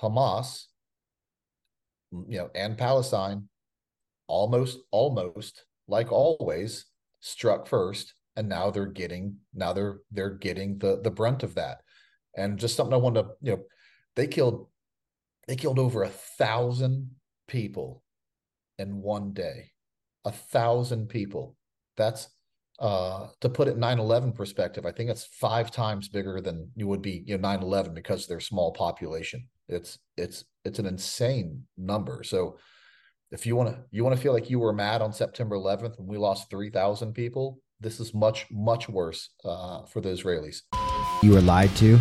Hamas, you know, and Palestine almost, almost like always struck first. And now they're getting, now they're, they're getting the, the brunt of that. And just something I want to, you know, they killed, they killed over a thousand people in one day, a thousand people. That's uh, to put it 9-11 perspective, I think it's five times bigger than you would be, you know, 9-11 because they're small population. It's it's it's an insane number. So if you want to you want to feel like you were mad on September 11th when we lost 3,000 people, this is much much worse uh, for the Israelis. You were lied to,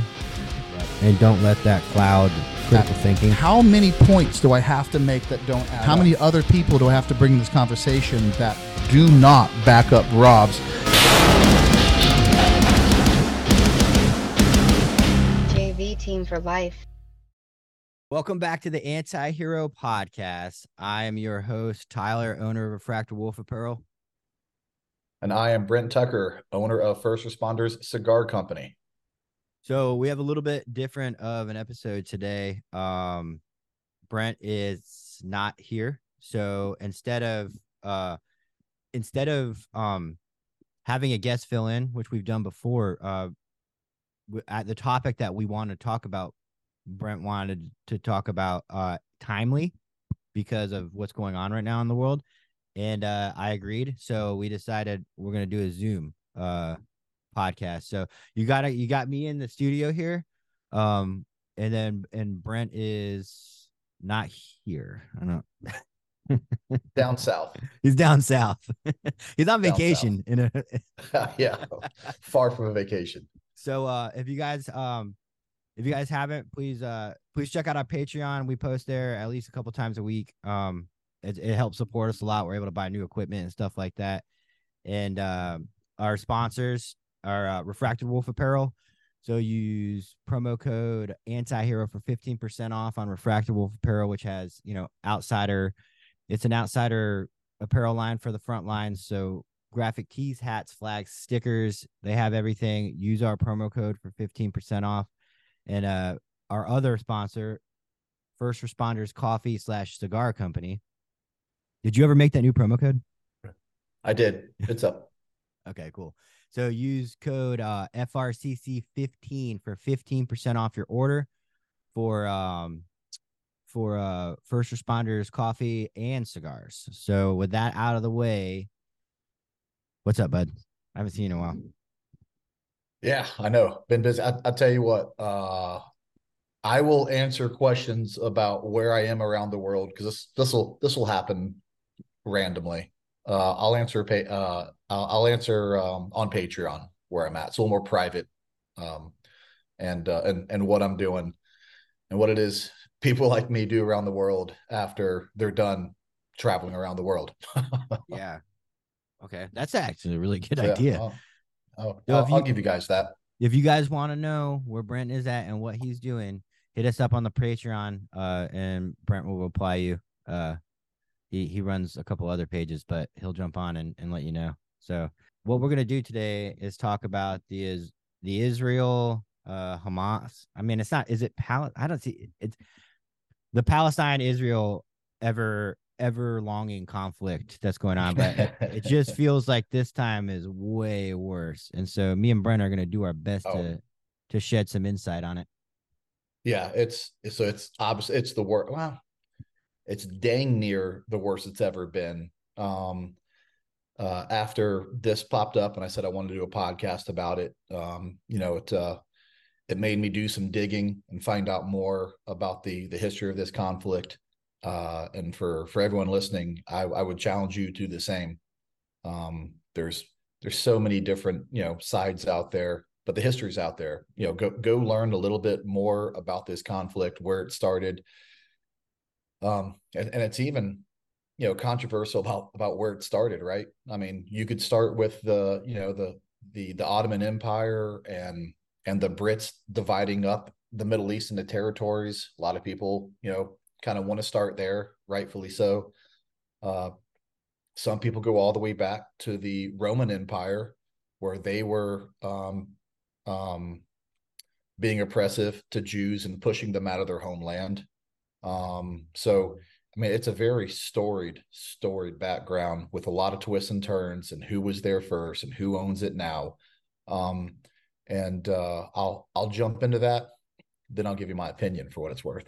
and don't let that cloud critical thinking. How many points do I have to make that don't add? How up? many other people do I have to bring in this conversation that do not back up Rob's. JV Team for Life. Welcome back to the Anti Hero Podcast. I am your host, Tyler, owner of Refracted Wolf Apparel. And I am Brent Tucker, owner of First Responders Cigar Company. So we have a little bit different of an episode today. Um, Brent is not here. So instead of uh instead of um having a guest fill in, which we've done before, uh, at the topic that we want to talk about, Brent wanted to talk about uh timely because of what's going on right now in the world, and uh, I agreed. So we decided we're gonna do a Zoom uh podcast. So you got it. You got me in the studio here, um, and then and Brent is not here. I don't. down south. He's down south. He's on vacation in a yeah, far from a vacation. So uh if you guys um if you guys haven't, please uh please check out our Patreon. We post there at least a couple times a week. Um it, it helps support us a lot. We're able to buy new equipment and stuff like that. And uh, our sponsors are uh, Refracted Wolf Apparel. So use promo code anti-hero for 15% off on Refracted Wolf Apparel, which has, you know, outsider it's an outsider apparel line for the front lines. So graphic tees, hats, flags, stickers, they have everything. Use our promo code for 15% off. And uh our other sponsor, First Responders Coffee slash Cigar Company. Did you ever make that new promo code? I did. It's up. okay, cool. So use code uh, FRCC15 for 15% off your order for um for uh first responders coffee and cigars. So with that out of the way, what's up, bud? I haven't seen you in a while. Yeah, I know. Been busy. I, will tell you what. Uh, I will answer questions about where I am around the world because this this will this will happen randomly. Uh, I'll answer pay. Uh, I'll, I'll answer um, on Patreon where I'm at. It's a little more private, um, and uh, and and what I'm doing and what it is people like me do around the world after they're done traveling around the world. yeah. Okay. That's actually a really good yeah, idea. I'll, I'll, I'll, you, I'll, give you guys that. If you guys want to know where Brent is at and what he's doing, hit us up on the Patreon uh, and Brent will reply you. Uh, he, he runs a couple other pages, but he'll jump on and, and let you know. So what we're going to do today is talk about the is the Israel uh Hamas. I mean, it's not. Is it Pal? I don't see. It's the Palestine Israel ever ever longing conflict that's going on, but it, it, just feels like this time is way worse. And so me and Brent are going to do our best oh. to to shed some insight on it. Yeah, it's so it's obvious it's the worst. Well, it's dang near the worst it's ever been. Um, uh, after this popped up and I said I wanted to do a podcast about it, um, you know, it uh, it made me do some digging and find out more about the the history of this conflict. Uh, and for for everyone listening, I, I would challenge you to do the same. Um, there's there's so many different you know sides out there, but the history's out there. You know, go go learn a little bit more about this conflict, where it started. Um, and, and it's even you know controversial about about where it started right i mean you could start with the you know the the the ottoman empire and and the Brits dividing up the Middle East into territories. A lot of people, you know, kind of want to start there, rightfully so. Uh, some people go all the way back to the Roman Empire, where they were um, um, being oppressive to Jews and pushing them out of their homeland. Um, so I mean, it's a very storied, storied background with a lot of twists and turns and who was there first and who owns it now. Um, and uh, I'll I'll jump into that, then I'll give you my opinion for what it's worth.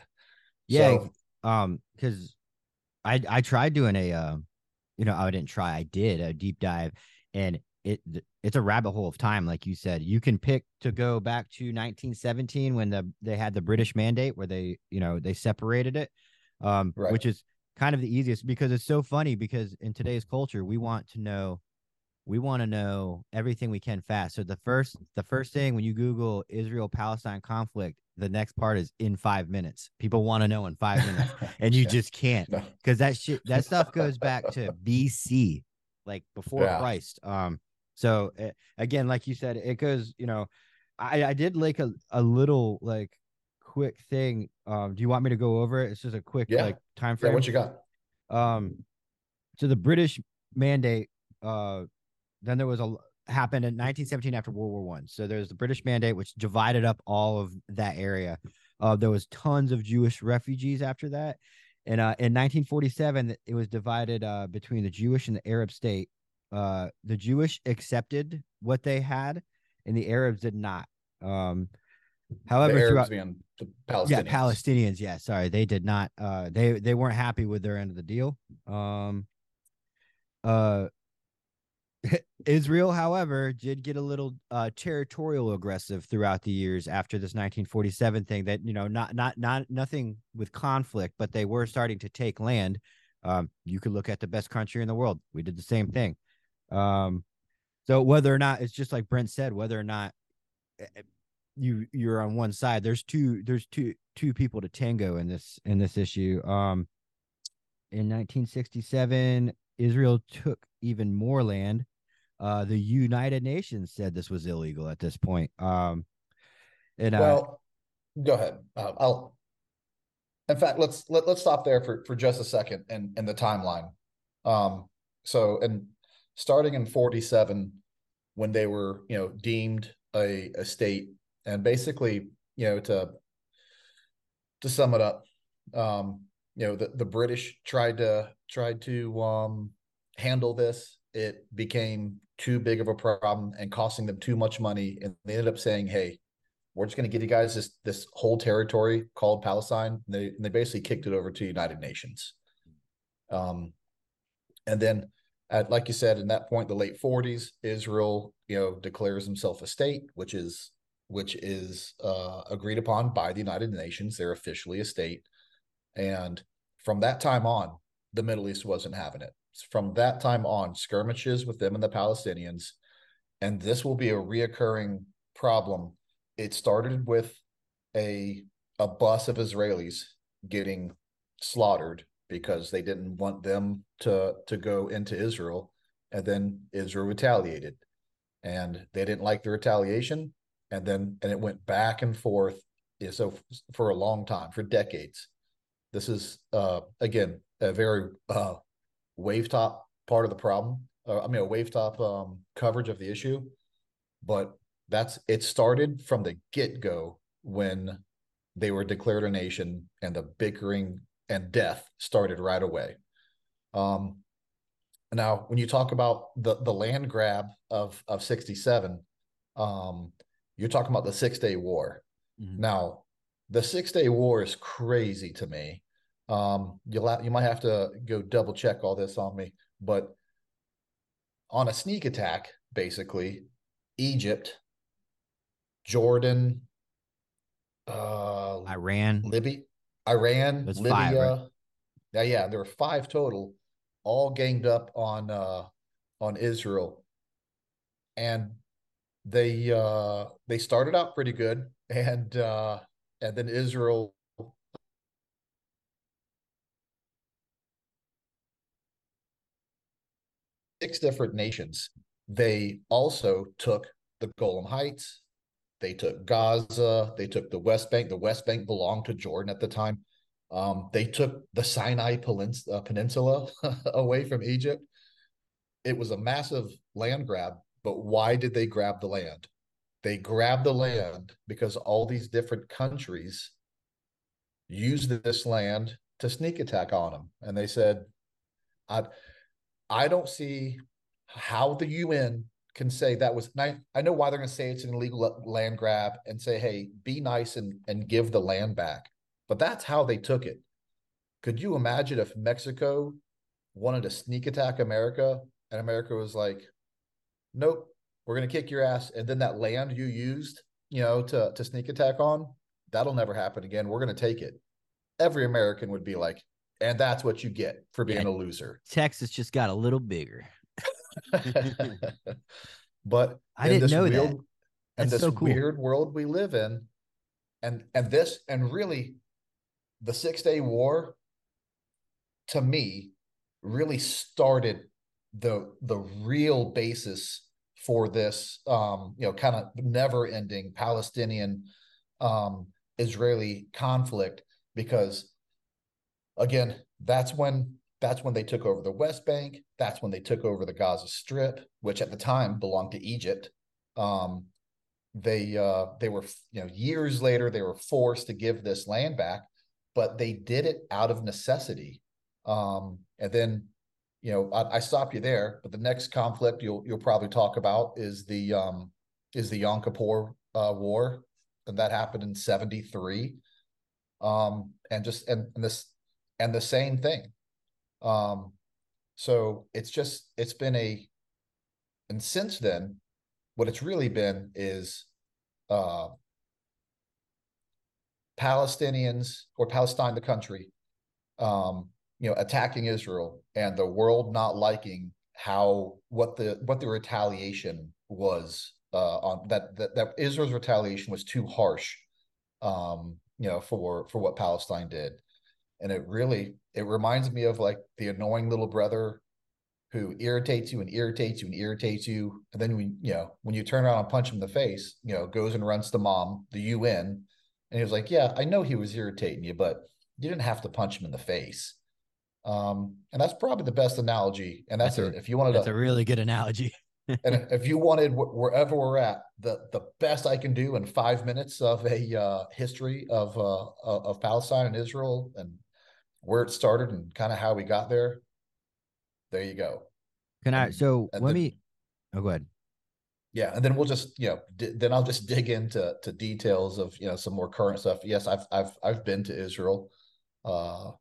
Yeah, so, um, because I I tried doing a uh, you know, I didn't try, I did a deep dive, and it it's a rabbit hole of time, like you said. You can pick to go back to 1917 when the they had the British Mandate where they you know they separated it um, right. which is kind of the easiest because it's so funny because in today's culture we want to know we want to know everything we can fast so the first the first thing when you google israel palestine conflict the next part is in five minutes people want to know in five minutes and you yeah. just can't because that shit that stuff goes back to bc like before yeah. christ um so it, again like you said it goes you know i i did like a, a little like quick thing. Um, do you want me to go over it? It's just a quick yeah. like time frame. Yeah, what you got? Um, so the British mandate. Uh, then there was a happened in 1917 after World War One. So there's the British mandate, which divided up all of that area. Uh, there was tons of Jewish refugees after that, and uh, in 1947 it was divided uh, between the Jewish and the Arab state. Uh, the Jewish accepted what they had, and the Arabs did not. Um, However, the Arabs being the Palestinians. Yeah, Palestinians. Yeah, sorry, they did not. Uh, they they weren't happy with their end of the deal. Um, uh, Israel, however, did get a little uh, territorial aggressive throughout the years after this 1947 thing. That you know, not not not nothing with conflict, but they were starting to take land. Um, you could look at the best country in the world. We did the same thing. Um, so whether or not it's just like Brent said, whether or not eh, eh, you you're on one side there's two there's two two people to tango in this in this issue um in 1967 israel took even more land. Uh the united nations said this was illegal at this point um and uh, go ahead. Uh, i'll in fact let's let, let's stop there for for just a second and and the timeline. Um so and starting in 47 when they were you know deemed a, a state and basically, you know, to to sum it up, um, you know, the, the British tried to tried to um, handle this. It became too big of a problem and costing them too much money, and they ended up saying, "Hey, we're just going to give you guys this this whole territory called Palestine." And they and they basically kicked it over to the United Nations. Um, and then, at like you said, in that point, the late '40s, Israel, you know, declares himself a state, which is which is uh, agreed upon by the United Nations. They're officially a state. And from that time on, the Middle East wasn't having it. From that time on, skirmishes with them and the Palestinians. And this will be a reoccurring problem. It started with a a bus of Israelis getting slaughtered because they didn't want them to to go into Israel and then Israel retaliated and they didn't like the retaliation and then and it went back and forth so for a long time for decades this is uh again a very uh wave top part of the problem uh, i mean a wave top um coverage of the issue but that's it started from the get-go when they were declared a nation and the bickering and death started right away um now when you talk about the the land grab of of 67 um you're talking about the Six Day War. Mm-hmm. Now, the Six Day War is crazy to me. Um, you'll you might have to go double check all this on me, but on a sneak attack, basically, Egypt, Jordan, uh, Iran, Libya, Iran, Libya. Five, right? Yeah, yeah, there were five total, all ganged up on uh, on Israel, and they uh they started out pretty good and uh and then Israel six different nations. They also took the Golan Heights. They took Gaza. They took the West Bank. The West Bank belonged to Jordan at the time. Um, they took the Sinai uh, Peninsula away from Egypt. It was a massive land grab but why did they grab the land? They grabbed the land because all these different countries used this land to sneak attack on them. And they said, I, I don't see how the UN can say that was I, I know why they're going to say it's an illegal land grab and say, hey, be nice and, and give the land back. But that's how they took it. Could you imagine if Mexico wanted to sneak attack America and America was like, nope, we're going to kick your ass. And then that land you used, you know, to, to sneak attack on, that'll never happen again. We're going to take it. Every American would be like, and that's what you get for being yeah. a loser. Texas just got a little bigger. but I didn't know weird, that. And this so cool. weird world we live in, and and this and really, the Six Day War, to me, really started the the real basis for this um you know kind of never ending palestinian um israeli conflict because again that's when that's when they took over the west bank that's when they took over the gaza strip which at the time belonged to egypt. Um they uh they were you know years later they were forced to give this land back but they did it out of necessity. Um and then you know, I, I stop you there, but the next conflict you'll you'll probably talk about is the um is the Yom Kippur uh, War, and that happened in '73. Um, and just and, and this and the same thing. Um, so it's just it's been a, and since then, what it's really been is, uh, Palestinians or Palestine, the country, um, you know attacking Israel and the world not liking how what the what the retaliation was uh, on that, that that Israel's retaliation was too harsh um you know for for what Palestine did. And it really it reminds me of like the annoying little brother who irritates you and irritates you and irritates you. And then when you know when you turn around and punch him in the face you know goes and runs to mom the UN and he was like yeah I know he was irritating you but you didn't have to punch him in the face um, and that's probably the best analogy. And that's, that's a, it. If you wanted, to that's to, a really good analogy. and if you wanted wherever we're at, the the best I can do in five minutes of a uh, history of uh, of Palestine and Israel and where it started and kind of how we got there. There you go. Can I? So let then, me. Oh, go ahead. Yeah, and then we'll just you know d- then I'll just dig into to details of you know some more current stuff. Yes, I've I've I've been to Israel. Uh,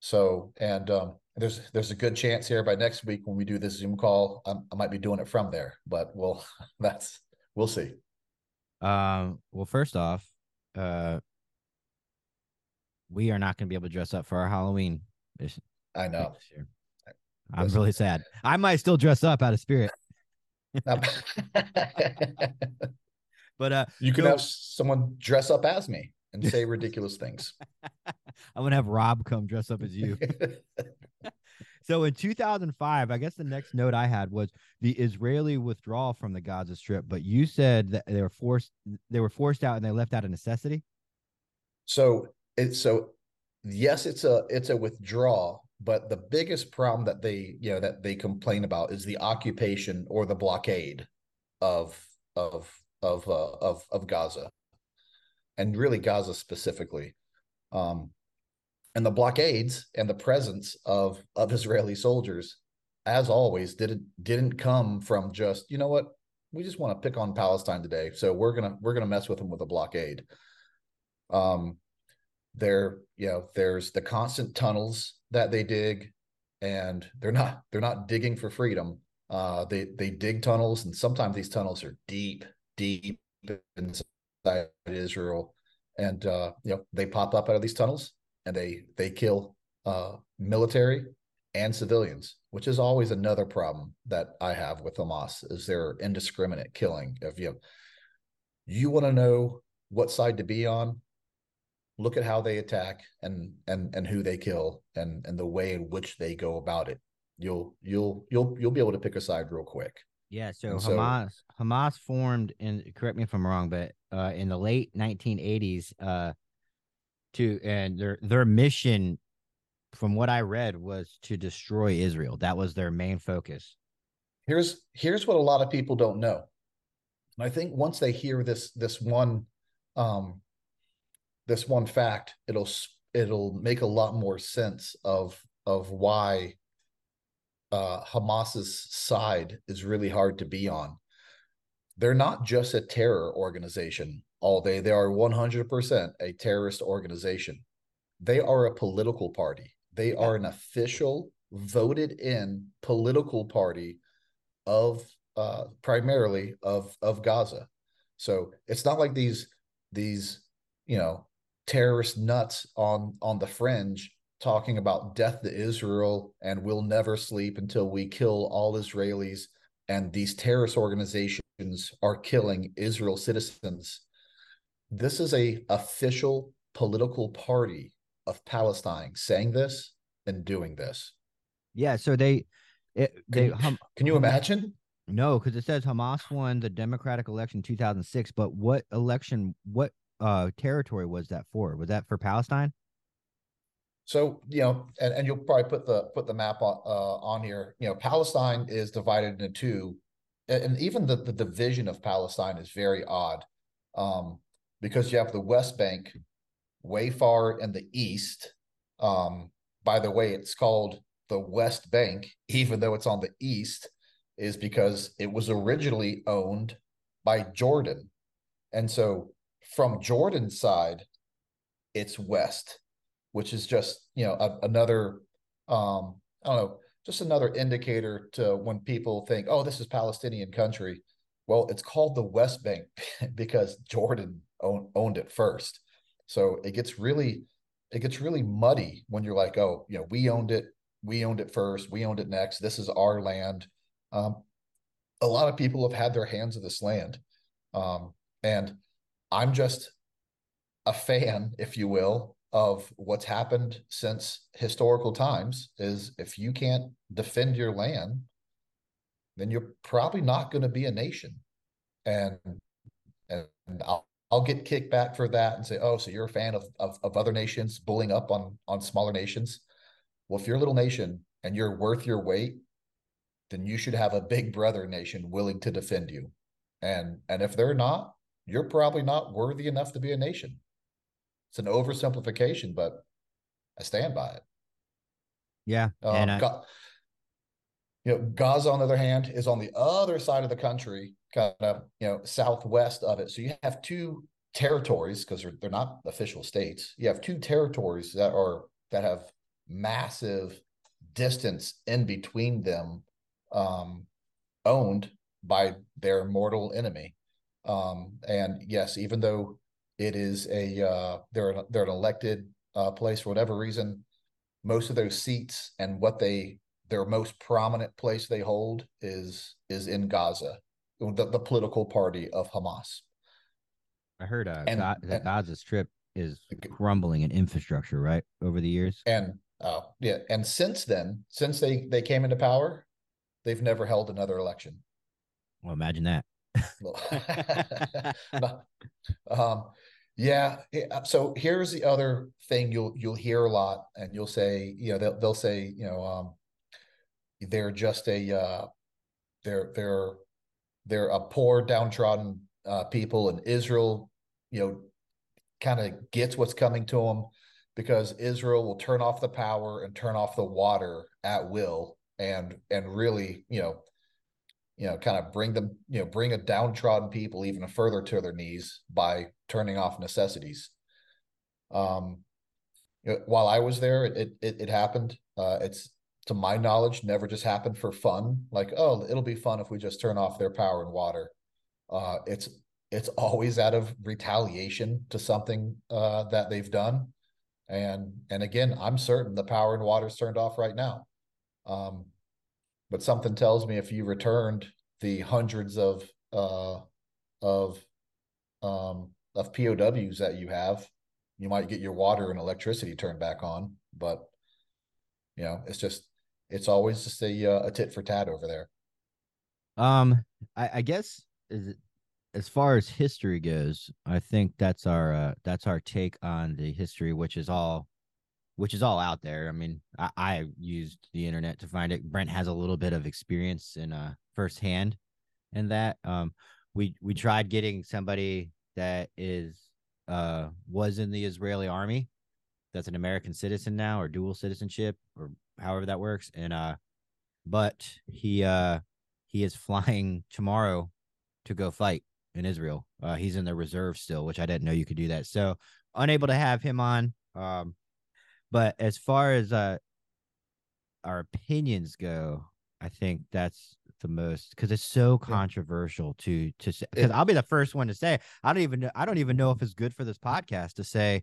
so, and um, there's there's a good chance here by next week when we do this Zoom call, I'm, i might be doing it from there. But we'll that's we'll see. Um. Well, first off, uh, we are not going to be able to dress up for our Halloween. This, I know. This year. I'm Listen. really sad. I might still dress up out of spirit. but uh, you can so, have someone dress up as me and say ridiculous things. I'm gonna have Rob come dress up as you. so in 2005, I guess the next note I had was the Israeli withdrawal from the Gaza Strip. But you said that they were forced, they were forced out, and they left out of necessity. So it's so yes, it's a it's a withdrawal, but the biggest problem that they you know that they complain about is the occupation or the blockade of of of uh, of of Gaza and really Gaza specifically. Um, and the blockades and the presence of of Israeli soldiers, as always, didn't didn't come from just you know what we just want to pick on Palestine today, so we're gonna we're gonna mess with them with a blockade. Um, there, you know, there's the constant tunnels that they dig, and they're not they're not digging for freedom. Uh, they they dig tunnels, and sometimes these tunnels are deep, deep inside Israel, and uh, you know they pop up out of these tunnels and they they kill uh, military and civilians, which is always another problem that I have with Hamas is their indiscriminate killing. If you you want to know what side to be on, look at how they attack and and and who they kill and and the way in which they go about it. You'll you'll you'll you'll be able to pick a side real quick. Yeah, so, so Hamas Hamas formed and correct me if I'm wrong, but uh, in the late 1980s, uh, to and their their mission, from what I read, was to destroy Israel. That was their main focus. Here's here's what a lot of people don't know. And I think once they hear this this one um this one fact, it'll it'll make a lot more sense of of why uh Hamas's side is really hard to be on. They're not just a terror organization all day. They are 100% a terrorist organization. They are a political party. They are an official voted in political party of uh, primarily of of Gaza. So it's not like these these you know terrorist nuts on on the fringe talking about death to Israel and we'll never sleep until we kill all Israelis and these terrorist organizations are killing Israel citizens. This is a official political party of Palestine saying this and doing this. Yeah, so they it, they Can, hum, can you imagine? No, because it says Hamas won the Democratic election 2006, but what election, what uh territory was that for? Was that for Palestine? So you know, and, and you'll probably put the put the map on uh, on here. You know, Palestine is divided into two, and, and even the the division of Palestine is very odd, um, because you have the West Bank, way far in the east. Um, by the way, it's called the West Bank, even though it's on the east, is because it was originally owned by Jordan. And so from Jordan's side, it's west, which is just, you know, a, another, um, I don't know, just another indicator to when people think, oh, this is Palestinian country. Well, it's called the West Bank because Jordan own, owned it first. So it gets really, it gets really muddy when you're like, oh, you know, we owned it, we owned it first, we owned it next. This is our land. Um, a lot of people have had their hands of this land, um, and I'm just a fan, if you will, of what's happened since historical times. Is if you can't defend your land, then you're probably not going to be a nation, and and I'll I'll get kicked back for that and say, oh, so you're a fan of, of, of other nations bullying up on on smaller nations. Well, if you're a little nation and you're worth your weight, then you should have a big brother nation willing to defend you. And and if they're not, you're probably not worthy enough to be a nation. It's an oversimplification, but I stand by it. Yeah. Um, I... you know, Gaza, on the other hand, is on the other side of the country, kind of, you know, southwest of it. So you have two territories because they're, they're not official states. You have two territories that are that have massive distance in between them um, owned by their mortal enemy um, and yes even though it is a uh, they're they're an elected uh, place for whatever reason most of those seats and what they their most prominent place they hold is is in gaza the, the political party of hamas i heard uh, and, God, and, gaza strip is crumbling in infrastructure right over the years and Oh, yeah. And since then, since they they came into power, they've never held another election. Well, imagine that. um, yeah. So here's the other thing you'll you'll hear a lot, and you'll say, you know, they'll they'll say, you know, um, they're just a uh, they're they're they're a poor, downtrodden uh, people, and Israel, you know, kind of gets what's coming to them because Israel will turn off the power and turn off the water at will and and really you know you know kind of bring them you know bring a downtrodden people even further to their knees by turning off necessities. Um while i was there it it, it happened. Uh it's to my knowledge never just happened for fun like oh it'll be fun if we just turn off their power and water uh it's it's always out of retaliation to something uh that they've done and and again, I'm certain the power and water is turned off right now. Um, but something tells me if you returned the hundreds of uh, of um, of POWs that you have, you might get your water and electricity turned back on. But you know, it's just it's always just a uh, a tit for tat over there. Um, I, I guess it as far as history goes, I think that's our uh, that's our take on the history, which is all which is all out there. I mean, I, I used the internet to find it. Brent has a little bit of experience in uh firsthand in that. Um, we we tried getting somebody that is uh was in the Israeli army that's an American citizen now or dual citizenship or however that works and uh but he uh he is flying tomorrow to go fight in Israel. Uh he's in the reserve still, which I didn't know you could do that. So unable to have him on. Um but as far as uh our opinions go, I think that's the most because it's so controversial to to say. Because I'll be the first one to say I don't even know. I don't even know if it's good for this podcast to say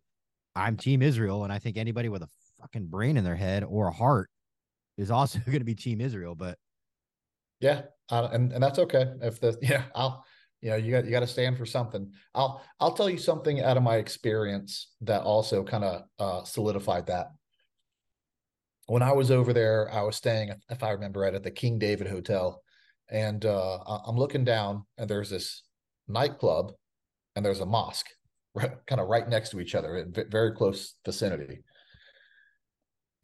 I'm Team Israel, and I think anybody with a fucking brain in their head or a heart is also going to be Team Israel. But Yeah, uh, and and that's okay. If the yeah, I'll you know you got you got to stand for something. I'll I'll tell you something out of my experience that also kind of uh, solidified that. When I was over there, I was staying, if I remember right, at the King David Hotel, and uh, I'm looking down, and there's this nightclub, and there's a mosque, right, kind of right next to each other, in ve- very close vicinity.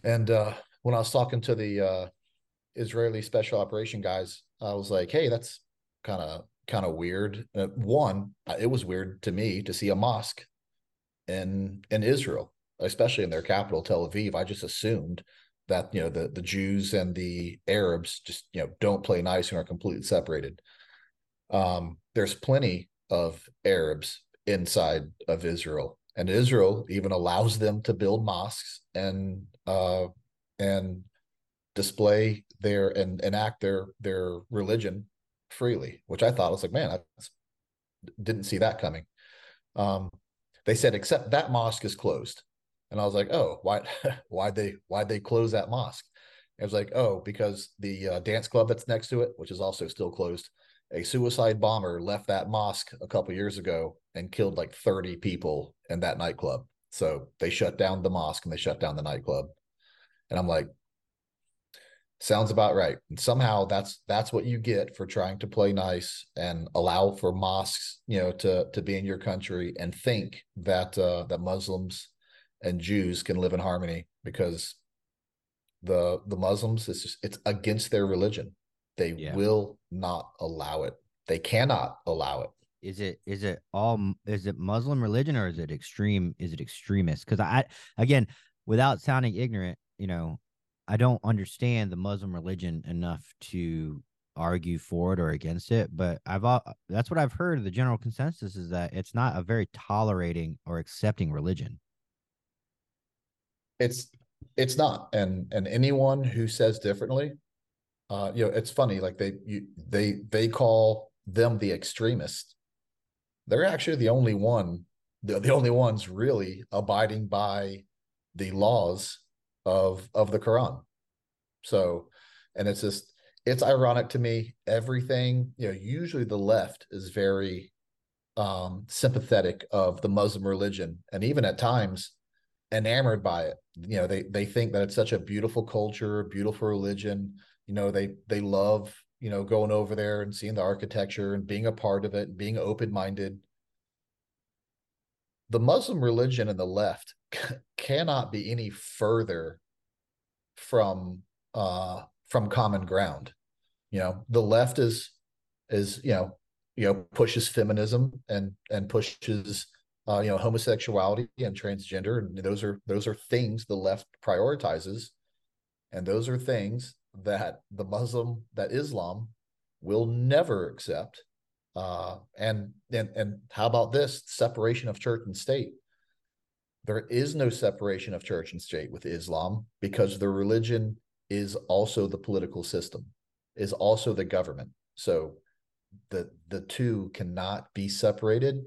And uh, when I was talking to the uh, Israeli special operation guys, I was like, "Hey, that's kind of kind of weird." Uh, one, uh, it was weird to me to see a mosque in in Israel, especially in their capital, Tel Aviv. I just assumed that you know the the Jews and the Arabs just you know don't play nice and are completely separated. Um, there's plenty of Arabs inside of Israel, and Israel even allows them to build mosques and uh and display their and enact their their religion freely, which I thought was like, man, I didn't see that coming. Um, they said except that mosque is closed, and I was like, oh, why why they why they close that mosque? It was like, oh, because the uh, dance club that's next to it, which is also still closed, a suicide bomber left that mosque a couple years ago and killed like 30 people in that nightclub. So they shut down the mosque and they shut down the nightclub. And I'm like, sounds about right. And somehow that's that's what you get for trying to play nice and allow for mosques, you know, to to be in your country and think that uh that Muslims and Jews can live in harmony because the the Muslims it's just it's against their religion. They Yeah. will not allow it. They cannot allow it. Is it is it all is it Muslim religion or is it extreme? Is it extremist? Because I again, without sounding ignorant, you know, I don't understand the Muslim religion enough to argue for it or against it. But I've that's what I've heard. The general consensus is that it's not a very tolerating or accepting religion. it's it's not and and anyone who says differently uh you know it's funny like they you they they call them the extremists they're actually the only one the, the only ones really abiding by the laws of of the quran. So and it's just it's ironic to me everything you know usually the left is very um sympathetic of the muslim religion and even at times enamored by it. You know they they think that it's such a beautiful culture beautiful religion. You know they they love you know going over there and seeing the architecture and being a part of it and being open-minded. The muslim religion and the left cannot be any further from uh from common ground. You know the left is is you know you know pushes feminism and and pushes uh, you know, homosexuality and transgender, and those are those are things the left prioritizes, and those are things that the Muslim that Islam will never accept. Uh, and and and how about this separation of church and state? There is no separation of church and state with Islam because the religion is also the political system, is also the government. So the the two cannot be separated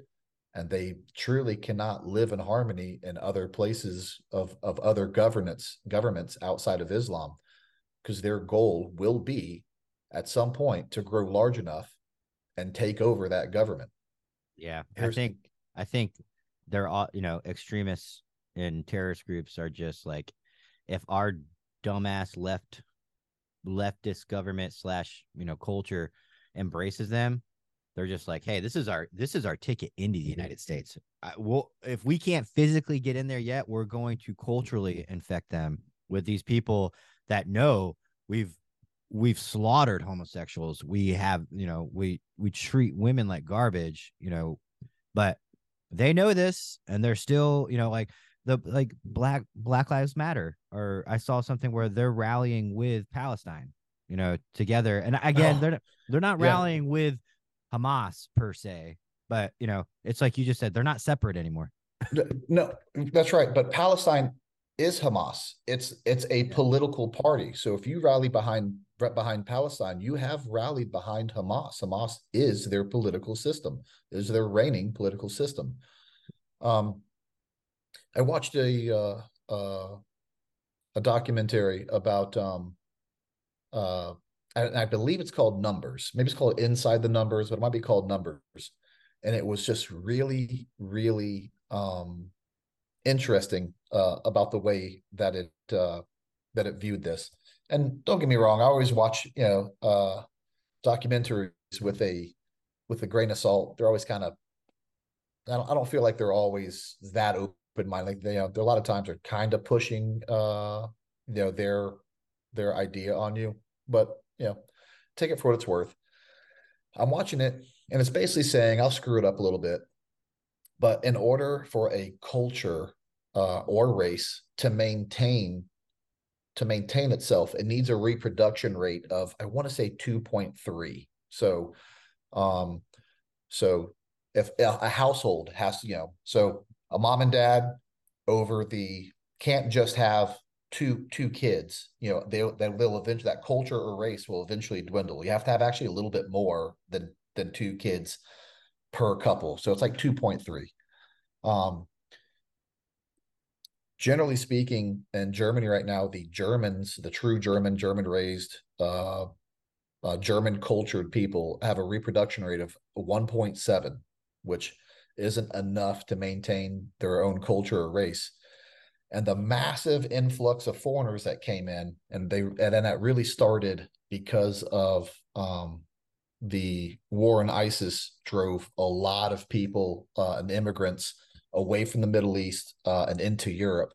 and they truly cannot live in harmony in other places of of other governance governments outside of Islam because their goal will be at some point to grow large enough and take over that government. Yeah, I think I think they're all you know extremists and terrorist groups are just like if our dumbass left leftist government slash you know culture embraces them they're just like hey this is our this is our ticket into the united states I, well if we can't physically get in there yet we're going to culturally infect them with these people that know we've we've slaughtered homosexuals. We have, you know, we we treat women like garbage, you know, but they know this and they're still, you know, like the like black Black Lives Matter or I saw something where they're rallying with Palestine, you know, together. And again, Oh, they're they're not yeah. rallying with Hamas per se, but you know, it's like you just said, they're not separate anymore. No, that's right. But Palestine is Hamas. It's it's a political party. So if you rally behind right behind Palestine, you have rallied behind Hamas. Hamas is their political system, is their reigning political system. Um, I watched a uh, uh, a documentary about um, uh, and I believe it's called Numbers. Maybe it's called Inside the Numbers, but it might be called Numbers. And it was just really, really um, interesting uh, about the way that it uh, that it viewed this. And don't get me wrong, I always watch you know uh, documentaries with a with a grain of salt. They're always kind of I don't, I don't feel like they're always that open minded. Like they, you know, are a lot of times they're kind of pushing uh you know their their idea on you, but you know, take it for what it's worth. I'm watching it, and it's basically saying I'll screw it up a little bit, but in order for a culture uh, or race to maintain to maintain itself, it needs a reproduction rate of I want to say 2.3. So, um, so if a household has to, you know, so a mom and dad over the can't just have two two kids you know they- they'll eventually that culture or race will eventually dwindle. You have to have actually a little bit more than than two kids per couple. So it's like 2.3 um generally speaking in germany right now the germans the true german german raised uh, uh german cultured people have a reproduction rate of 1.7 which isn't enough to maintain their own culture or race. And the massive influx of foreigners that came in and they and then that really started because of um the war in isis drove a lot of people uh, and immigrants away from the middle east uh, and into europe.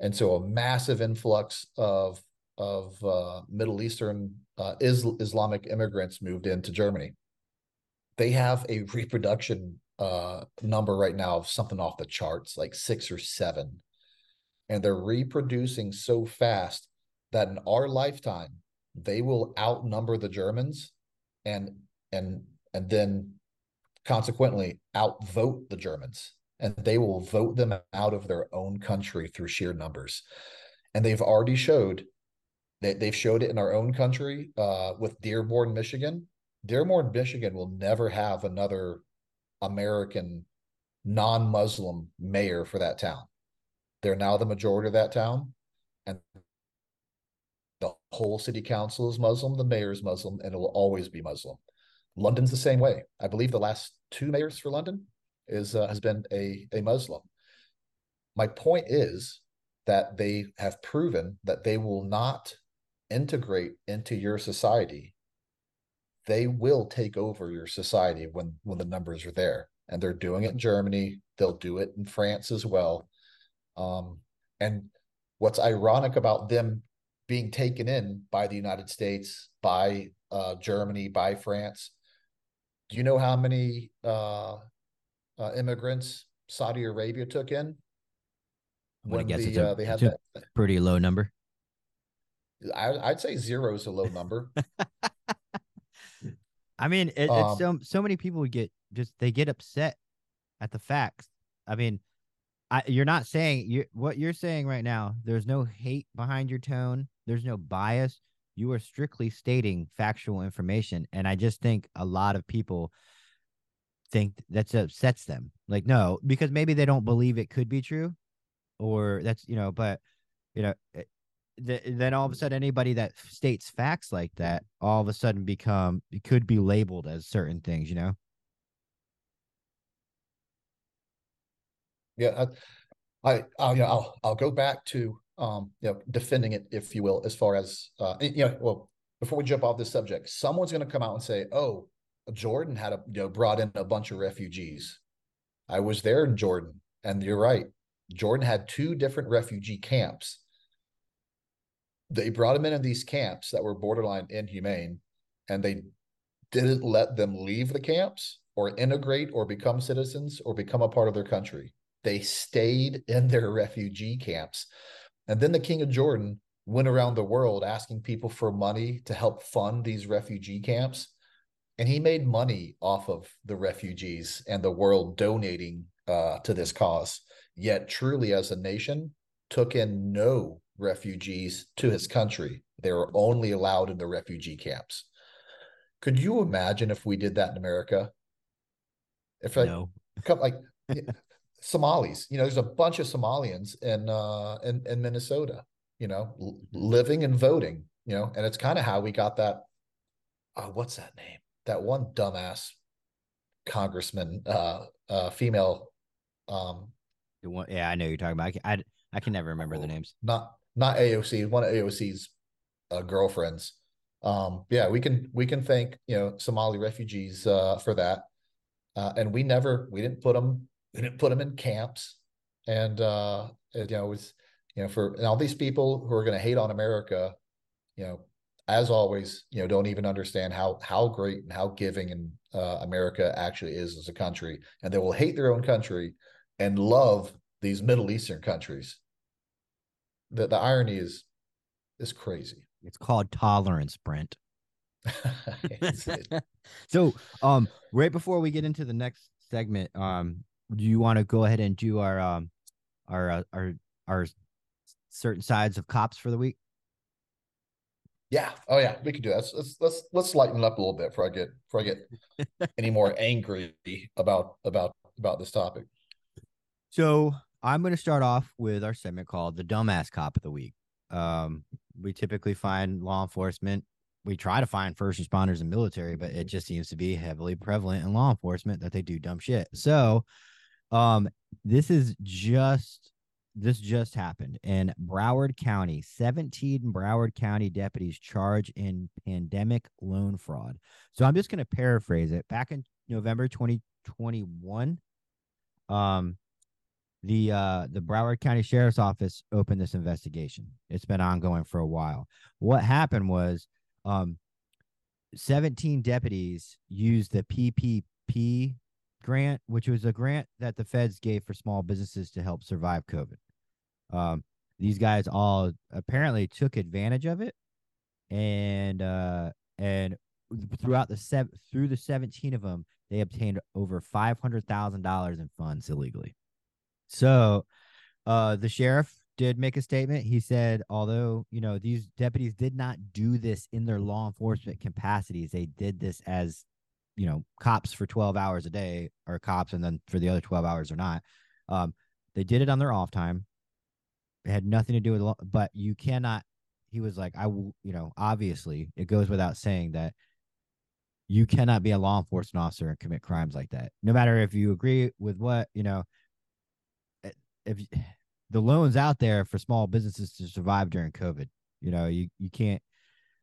And so a massive influx of of uh, middle eastern uh, is, islamic immigrants moved into germany. They have a reproduction uh number right now of something off the charts like six or seven. And they're reproducing so fast that in our lifetime they will outnumber the Germans and and and then consequently outvote the Germans and they will vote them out of their own country through sheer numbers and they've already showed they, they've showed it in our own country uh, with Dearborn Michigan Dearborn Michigan will never have another American non-Muslim mayor for that town they're now the majority of that town, and the whole city council is Muslim, the mayor is Muslim, and it will always be Muslim. London's the same way. I believe the last two mayors for London is uh, has been a a Muslim. My point is that they have proven that they will not integrate into your society. They will take over your society when when the numbers are there, and they're doing it in Germany. They'll do it in France as well. Um, and what's ironic about them being taken in by the United States, by uh, Germany, by France, do you know how many uh, uh, immigrants Saudi Arabia took in? I'm When guess the, it's a, uh, they had a pretty low number. I, I'd say zero is a low number. I mean, it, Um, it's so so many people get just they get upset at the facts. I mean, I you're not saying you what you're saying right now. There's no hate behind your tone. There's no bias. You are strictly stating factual information, and I just think a lot of people think that upsets them. Like, no, because maybe they don't believe it could be true, or that's you know, but you know, th- then all of a sudden anybody that states facts like that all of a sudden become it could be labeled as certain things you know Yeah, I, I, I'll, you know, I'll, I'll go back to, um, you know, defending it, if you will, as far as, uh, you know, well, before we jump off this subject, someone's going to come out and say, "Oh, Jordan had a, you know, brought in a bunch of refugees." I was there in Jordan, and you're right. Jordan had two different refugee camps. they brought them into these camps that were borderline inhumane, and they didn't let them leave the camps or integrate or become citizens or become a part of their country. They stayed in their refugee camps. And then the king of Jordan went around the world asking people for money to help fund these refugee camps. And he made money off of the refugees and the world donating uh, to this cause. Yet, truly, as a nation, took in no refugees to his country. They were only allowed in the refugee camps. Could you imagine if we did that in America? If like, no. like Somalis, you know, there's a bunch of Somalians in uh in, in Minnesota, you know, l- living and voting, you know, and it's kind of how we got that. Uh, what's that name? That one dumbass congressman, uh, uh, female. Um, one, yeah, I know you're talking about. I can, I, I can never remember the oh, names. Not not AOC, one of AOC's uh, girlfriends. Um, yeah, we can we can thank you know Somali refugees uh, for that, uh, and we never we didn't put them we didn't put them in camps, and uh, it, you know it was you know for and all these people who are going to hate on America, you know, as always, you know, don't even understand how how great and how giving and uh, America actually is as a country, and they will hate their own country and love these Middle Eastern countries. The the irony is is crazy. It's called tolerance, Brent. So, um, right before we get into the next segment, um, do you want to go ahead and do our um, our uh, our our certain sides of cops for the week? Yeah. Oh yeah, we can do that. Let's, let's let's let's lighten it up a little bit before I get before I get any more angry about about about this topic. So I'm going to start off with our segment called the dumbass cop of the week. Um, we typically find law enforcement. We try to find first responders and military, but it just seems to be heavily prevalent in law enforcement that they do dumb shit. So, um, this is just this just happened in Broward County. 17 Broward County deputies charged in pandemic loan fraud. So I'm just going to paraphrase it. Back in November 2021, um, the uh the Broward County Sheriff's Office opened this investigation. It's been ongoing for a while. What happened was um 17 deputies used the PPP grant, which was a grant that the feds gave for small businesses to help survive COVID. Um these guys all apparently took advantage of it and uh and throughout the seven through the 17 of them they obtained over $500,000 in funds illegally. So, uh, the sheriff did make a statement. He said, although you know these deputies did not do this in their law enforcement capacities, they did this as you know cops for 12 hours a day or cops and then for the other 12 hours or not um they did it on their off time it had nothing to do with law but you cannot he was like i will you know obviously it goes without saying that you cannot be a law enforcement officer and commit crimes like that no matter if you agree with what you know if the loans out there for small businesses to survive during COVID, you know, you you can't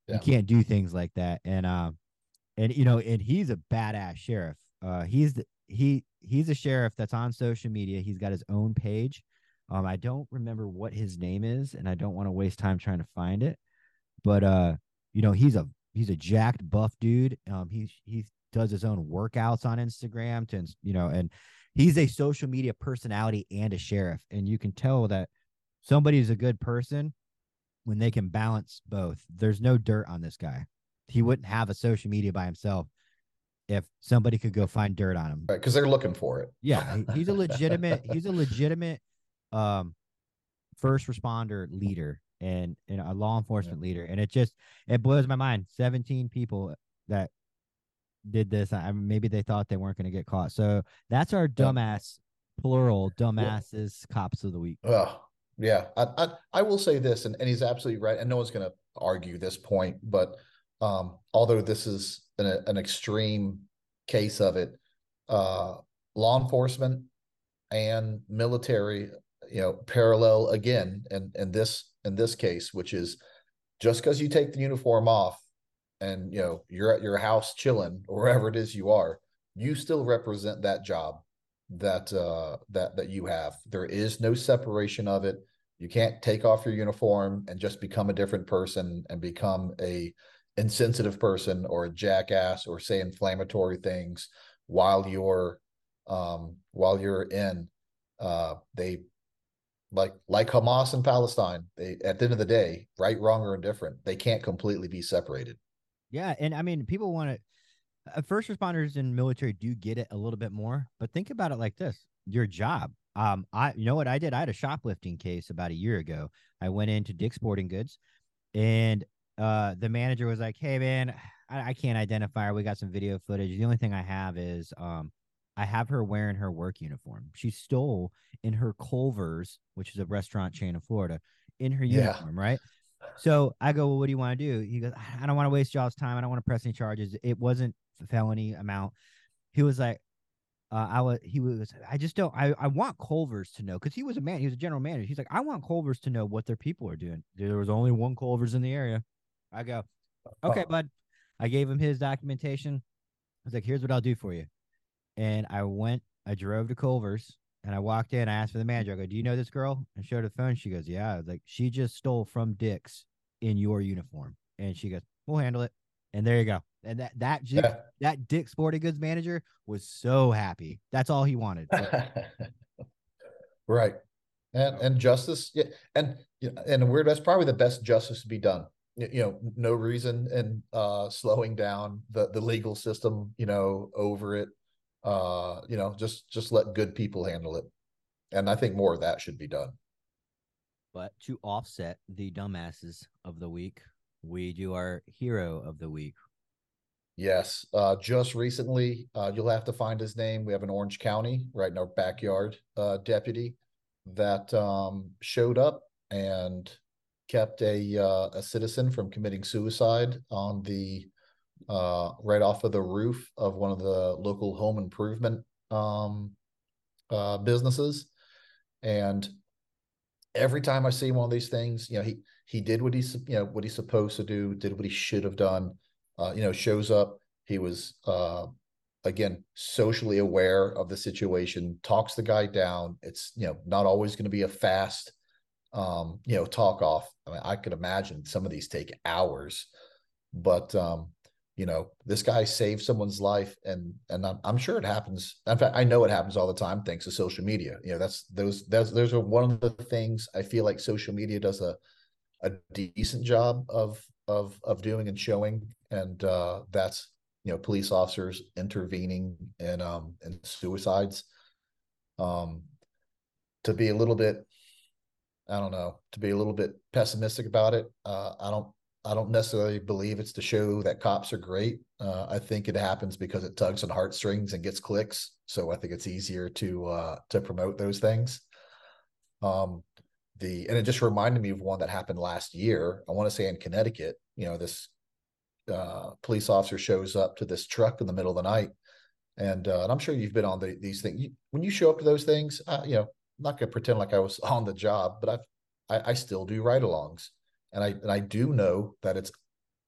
Yeah. you can't do things like that. And um and you know, and he's a badass sheriff. Uh he's the he he's a sheriff that's on social media. He's got his own page. Um I don't remember what his name is and I don't want to waste time trying to find it. But uh you know, he's a he's a jacked buff dude. Um he he does his own workouts on Instagram to you know and he's a social media personality and a sheriff and you can tell that somebody is a good person when they can balance both there's no dirt on this guy he wouldn't have a social media by himself if somebody could go find dirt on him. Right, because they're looking for it. yeah he's a legitimate he's a legitimate um first responder leader and, and a law enforcement leader. And it just it blows my mind. 17 people that did this I maybe they thought they weren't going to get caught. So that's our Yeah. dumbass plural dumbasses cops of the week. Oh, yeah. I, I I will say this, and, and he's absolutely right, and no one's going to argue this point, but um, although this is an an extreme case of it, uh, law enforcement and military, you know, parallel again, and in this in this case, which is just because you take the uniform off and you know you're at your house chilling or wherever it is you are, you still represent that job that uh that that you have. There is no separation of it. You can't take off your uniform and just become a different person and become a insensitive person or a jackass or say inflammatory things while you're um while you're in uh they like like Hamas in Palestine, they at the end of the day, right, wrong, or indifferent, they can't completely be separated. Yeah, and I mean, people want to. Uh, first responders and military do get it a little bit more, but think about it like this: your job. Um, I you know what I did? I had a shoplifting case about a year ago. I went into Dick's Sporting Goods, and uh, the manager was like, "Hey, man, I, I can't identify her. We got some video footage. The only thing I have is um, I have her wearing her work uniform. She stole in her Culver's, which is a restaurant chain in Florida, in her Yeah. uniform, right? So I go, well, what do you want to do? He goes, I don't want to waste y'all's time. I don't want to press any charges. It wasn't a felony amount. He was like, uh, I was, he was, I just don't, I, I want Culver's to know because he was a man, he was a general manager. He's like, I want Culver's to know what their people are doing. There was only one Culver's in the area. I go, uh, okay, Oh. bud. I gave him his documentation. I was like, here's what I'll do for you. And I went, I drove to Culver's and I walked in. I asked for the manager. I go, Do you know this girl? And showed her the phone. She goes, Yeah. I was like, she just stole from Dick's in your uniform. And she goes, We'll handle it. And there you go. And that that Yeah. that Dick Sporting Goods manager was so happy. That's all he wanted. right. And and justice, yeah, and yeah, and we're that's probably the best justice to be done. You know, no reason in uh slowing down the the legal system, you know, over it. Uh, you know, just just let good people handle it. And I think more of that should be done. But to offset the dumbasses of the week, we do our hero of the week. Yes, uh, just recently, uh, you'll have to find his name. We have an Orange County right in our backyard, uh, deputy that um, showed up and kept a uh, a citizen from committing suicide on the uh, right off of the roof of one of the local home improvement um, uh, businesses. And every time I see one of these things, you know, he he did what he's you know what he's supposed to do, did what he should have done uh, you know, shows up. He was uh, again socially aware of the situation, talks the guy down. It's you know not always going to be a fast, um, you know, talk off. I mean, I could imagine some of these take hours, but um, you know, this guy saved someone's life, and and I'm, I'm sure it happens. In fact, I know it happens all the time thanks to social media. You know, that's those that's those are one of the things I feel like social media does a a decent job of of of doing and showing and uh that's you know police officers intervening in um in suicides um to be a little bit i don't know to be a little bit pessimistic about it. Uh i don't i don't necessarily believe it's to show that cops are great. Uh i think it happens because it tugs on heartstrings and gets clicks. So i think it's easier to uh to promote those things. Um the and it just reminded me of one that happened last year. I want to say in connecticut you know this uh police officer shows up to this truck in the middle of the night. And uh and i'm sure you've been on the, these things you, when you show up to those things uh, you know Not gonna pretend like i was on the job but i've I, I still do ride-alongs and i and i do know that it's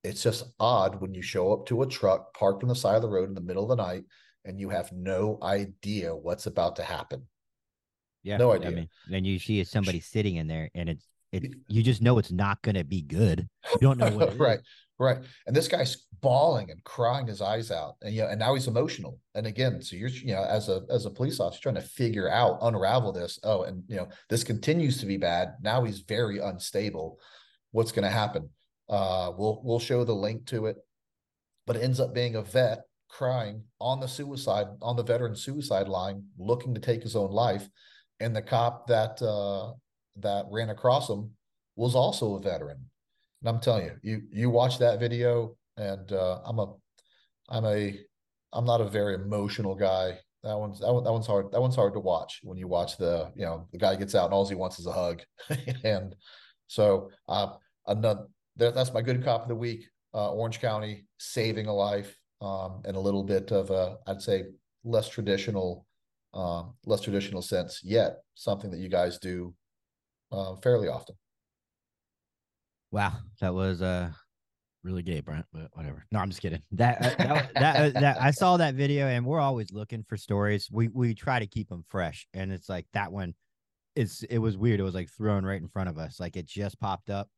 it's just odd when you show up to a truck parked on the side of the road in the middle of the night and you have no idea what's about to happen Yeah. No I idea. mean, then you see somebody sitting in there and it's it you just know it's not gonna be good. You don't know what it is. right. Right and this guy's bawling and crying his eyes out and you know and now he's emotional. And again so you're you know as a as a police officer trying to figure out unravel this oh and you know this continues to be bad. Now he's very unstable. What's going to happen? Uh we'll we'll show the link to it. But it ends up being a vet crying on the suicide on the veteran suicide line looking to take his own life. And the cop that uh that ran across him was also a veteran and I'm telling you, you you watch that video, and uh, I'm a, I'm a, I'm not a very emotional guy. That one's that, one, that one's hard. That one's hard to watch when you watch the, you know, the guy gets out and all he wants is a hug, and so uh, another that, that's my good cop of the week. Uh, Orange County saving a life, um, in a little bit of a, I'd say less traditional, um, less traditional sense. Yet something that you guys do uh, fairly often. Wow, that was uh really gay, Brent, but whatever. No, I'm just kidding. That uh, that that, uh, that I saw that video, and we're always looking for stories. We we try to keep them fresh, and it's like that one. it's it was weird. It was like thrown right in front of us. Like it just popped up,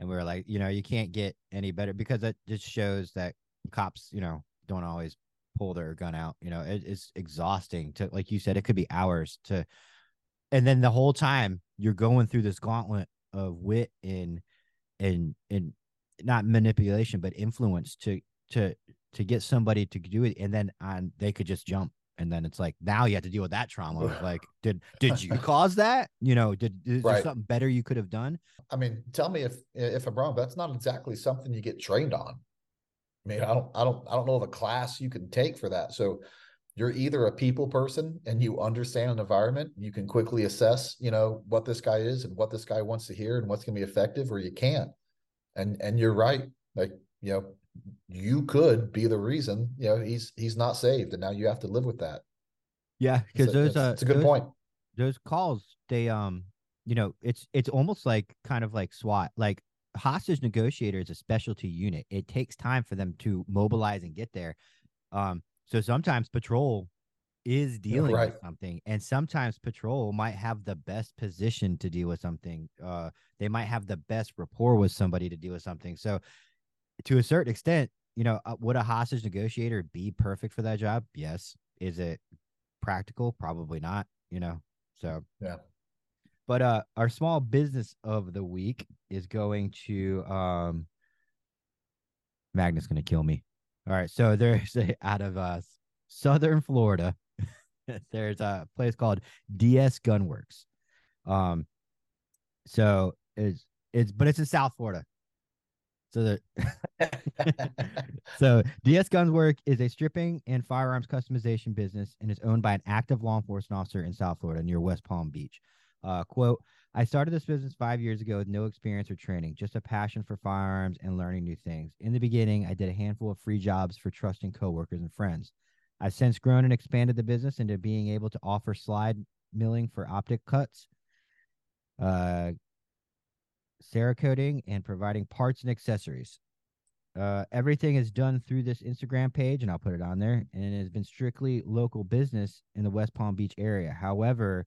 and we were like, you know, you can't get any better because it just shows that cops, you know, don't always pull their gun out. You know, it, it's exhausting to, like you said, it could be hours to, and then the whole time you're going through this gauntlet of wit and and and not manipulation but influence to to to get somebody to do it. And then on they could just jump. And then it's like now you have to deal with that trauma like did did you cause that? You know did is there something better you could have done? I mean, tell me if if I'm wrong, but that's not exactly something you get trained on. I mean, I don't, I don't, I don't know of a class you can take for that. So you're either a people person and you understand an environment, you can quickly assess, you know, what this guy is and what this guy wants to hear and what's going to be effective, or you can't. And and you're right, like you know, you could be the reason, you know, he's he's not saved, and now you have to live with that. yeah because a, those it's, uh it's a good those- point. those calls they um you know it's it's almost like kind of like SWAT like hostage negotiator is a specialty unit it takes time for them to mobilize and get there um so sometimes patrol is dealing right. with something and sometimes patrol might have the best position to deal with something uh they might have the best rapport with somebody to deal with something so to a certain extent you know uh, would a hostage negotiator be perfect for that job yes is it practical probably not you know so Yeah. but uh our small business of the week is going to um Magnus gonna kill me. All right, so there's a out of uh southern Florida, there's a place called DS Gunworks. Um so it's it's but it's in South Florida. So the so DS Gunswork is a stippling and firearms customization business and is owned by an active law enforcement officer in South Florida near West Palm Beach. Uh, quote, I started this business five years ago with no experience or training, just a passion for firearms and learning new things. In the beginning, I did a handful of free jobs for trusting coworkers and friends. I've since grown and expanded the business into being able to offer slide milling for optic cuts, uh, Cerakoting, and providing parts and accessories. Uh, everything is done through this Instagram page, and I'll put it on there. And it has been strictly local business in the West Palm Beach area. However,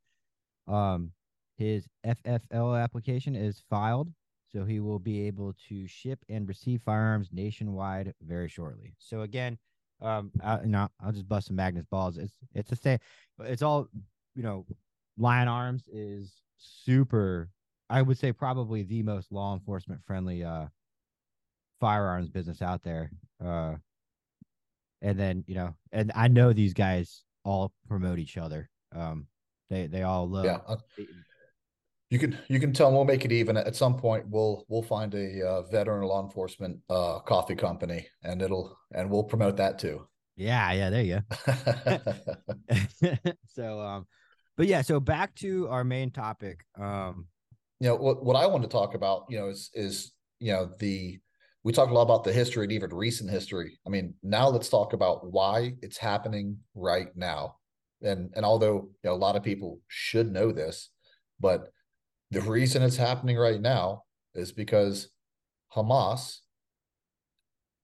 um, his FFL application is filed, so he will be able to ship and receive firearms nationwide very shortly. So again, um, I, you know, I'll just bust some Magnus balls. It's it's the same. It's all, you know, Lion Arms is super. I would say probably the most law enforcement friendly uh firearms business out there. Uh, and then you know, and I know these guys all promote each other. Um, they they all love. yeah. You can you can tell we'll make it even. At some point, we'll we'll find a uh, veteran law enforcement uh, coffee company, and it'll and we'll promote that too. Yeah, yeah, there you go. so um, but yeah, so back to our main topic. Um, you know what what I want to talk about, you know, is is you know the we talked a lot about the history and even recent history. I mean, now let's talk about why it's happening right now. And and although you know, a lot of people should know this, but the reason it's happening right now is because Hamas,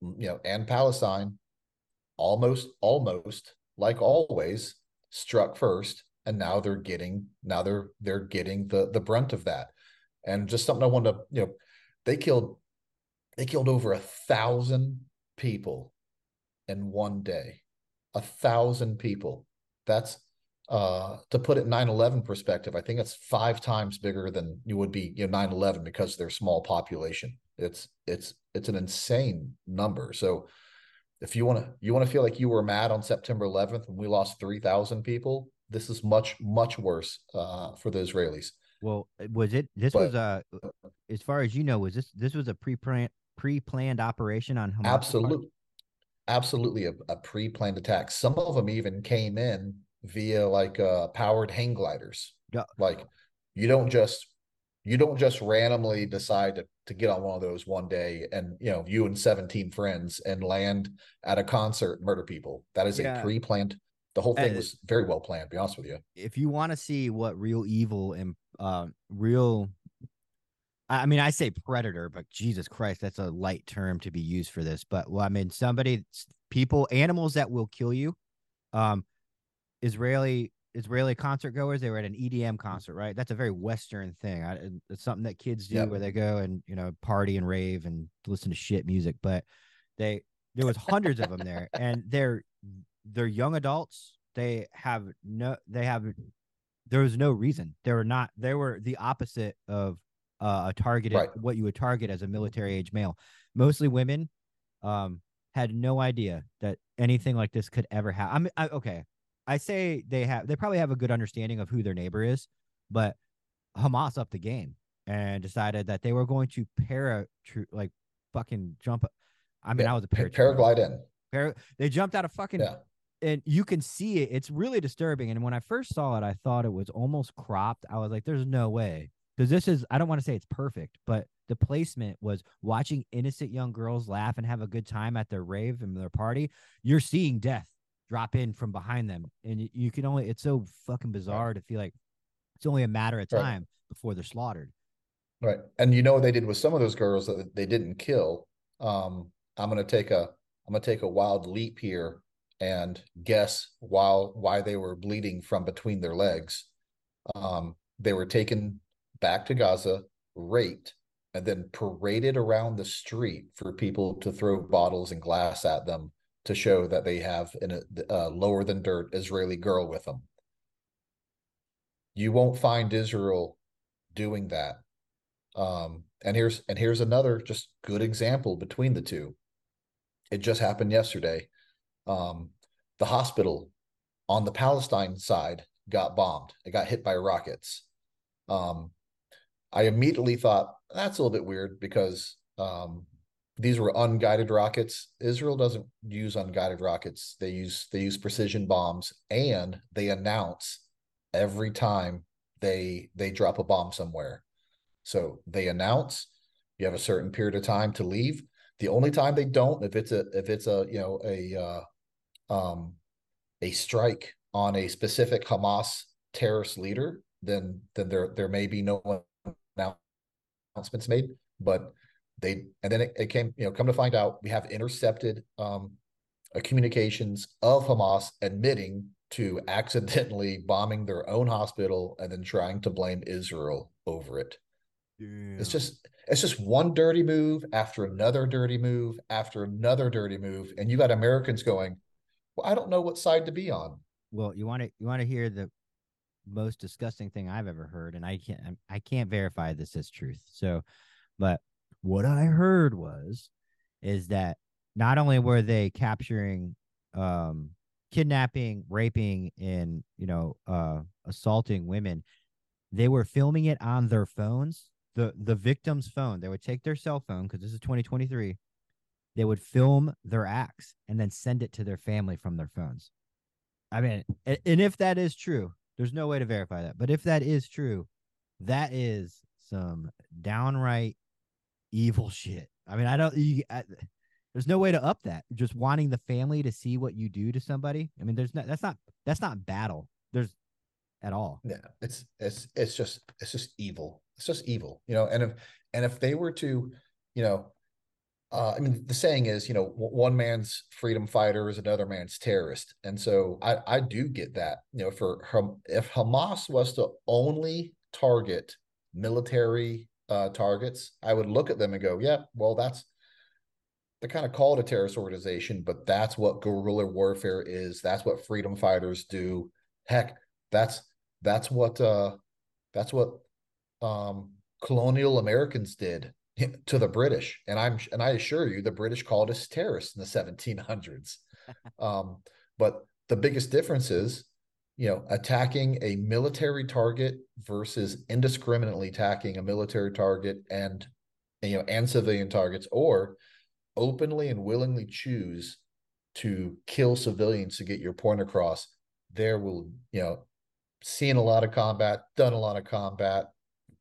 you know, and Palestine almost almost like always struck first and now they're getting now they're they're getting the the brunt of that. And just something i wanted to you know they killed they killed over a thousand people in one day. A thousand people. That's uh to put it 9-11 perspective i think it's five times bigger than you would be you know 9-11 because of their small population it's it's it's an insane number so if you want to you want to feel like you were mad on september 11th when we lost 3000 people this is much much worse uh for the israelis well, was it? This But- was uh, as far as you know, was this this was a pre-planned pre-planned operation on Hamas? absolutely absolutely a, a pre-planned attack some of them even came in via like uh powered hang gliders Yeah. like you don't just you don't just randomly decide to, to get on one of those one day and you know you and 17 friends and land at a concert and murder people that is Yeah. a pre-planned the whole thing Uh, was very well planned be honest with you if you want to see what real evil and uh, real I mean, I say predator, but Jesus Christ, that's a light term to be used for this. But well, I mean, somebody, people, animals that will kill you. Um, Israeli Israeli concert goers. They were at an EDM concert, right? That's a very Western thing. I, it's something that kids do Yep. where they go and you know party and rave and listen to shit music. But they there was hundreds of them there, and they're they're young adults. They have no they have there was no reason. They were not they were the opposite of uh, a targeted Right. what you would target as a military age male. Mostly women um had no idea that anything like this could ever happen. I'm I, okay. I say they have they probably have a good understanding of who their neighbor is, but Hamas upped the game and decided that they were going to para like fucking jump. I mean, Yeah, I was a Pa- paratrooper. Paraglide in. Para- they jumped out of fucking Yeah. and you can see it. It's really disturbing. And when I first saw it, I thought it was almost cropped. I was like, there's no way. Because this is, I don't want to say it's perfect, but the placement was watching innocent young girls laugh and have a good time at their rave and their party. You're seeing death drop in from behind them. And you can only, it's so fucking bizarre to feel like it's only a matter of Right. time before they're slaughtered. Right. And you know what they did with some of those girls that they didn't kill. Um, I'm gonna take a I'm gonna take a wild leap here and guess while why they were bleeding from between their legs. Um, they were taken back to Gaza, raped, and then paraded around the street for people to throw bottles and glass at them to show that they have an, a lower than dirt Israeli girl with them. You won't find Israel doing that um, and here's and here's another just good example between the two. It just happened yesterday. Um, the hospital on the Palestine side got bombed. It got hit by rockets. Um, I immediately thought that's a little bit weird because um, these were unguided rockets. Israel doesn't use unguided rockets. They use they use precision bombs, and they announce every time they they drop a bomb somewhere. So they announce you have a certain period of time to leave. The only time they don't, if it's a if it's a you know a uh, um a strike on a specific Hamas terrorist leader, then then there there may be no announcements made. But they and then it, it came you know come to find out we have intercepted um uh, communications of Hamas admitting to accidentally bombing their own hospital and then trying to blame Israel over it. It's just it's just one dirty move after another dirty move after another dirty move, and you got Americans going, "Well, I don't know what side to be on." well you want to you want to hear the most disgusting thing i've ever heard and i can't i can't verify this as truth so but what i heard was is that not only were they capturing um kidnapping raping and you know uh assaulting women they were filming it on their phones the the victim's phone they would take their cell phone because this is 2023 they would film their acts and then send it to their family from their phones I mean, a- and if that is true, there's no way to verify that. But if that is true, that is some downright evil shit. I mean, I don't. You, I, there's no way to up that. Just wanting the family to see what you do to somebody. I mean, there's not. That's not. That's not battle. There's at all. Yeah, it's it's it's just it's just evil. It's just evil, you know. And if and if they were to, you know, uh, I mean, the saying is, you know, one man's freedom fighter is another man's terrorist, and so I I do get that. You know, for if Hamas was to only target military uh, targets, I would look at them and go, yeah, well, that's they kind of call it a terrorist organization, but that's what guerrilla warfare is. That's what freedom fighters do. Heck, that's that's what uh that's what um colonial Americans did to the British. And I'm and I assure you the British called us terrorists in the 1700s. um but the biggest difference is you know attacking a military target versus indiscriminately attacking a military target and you know and civilian targets or openly and willingly choose to kill civilians to get your point across. There will you know seen a lot of combat done a lot of combat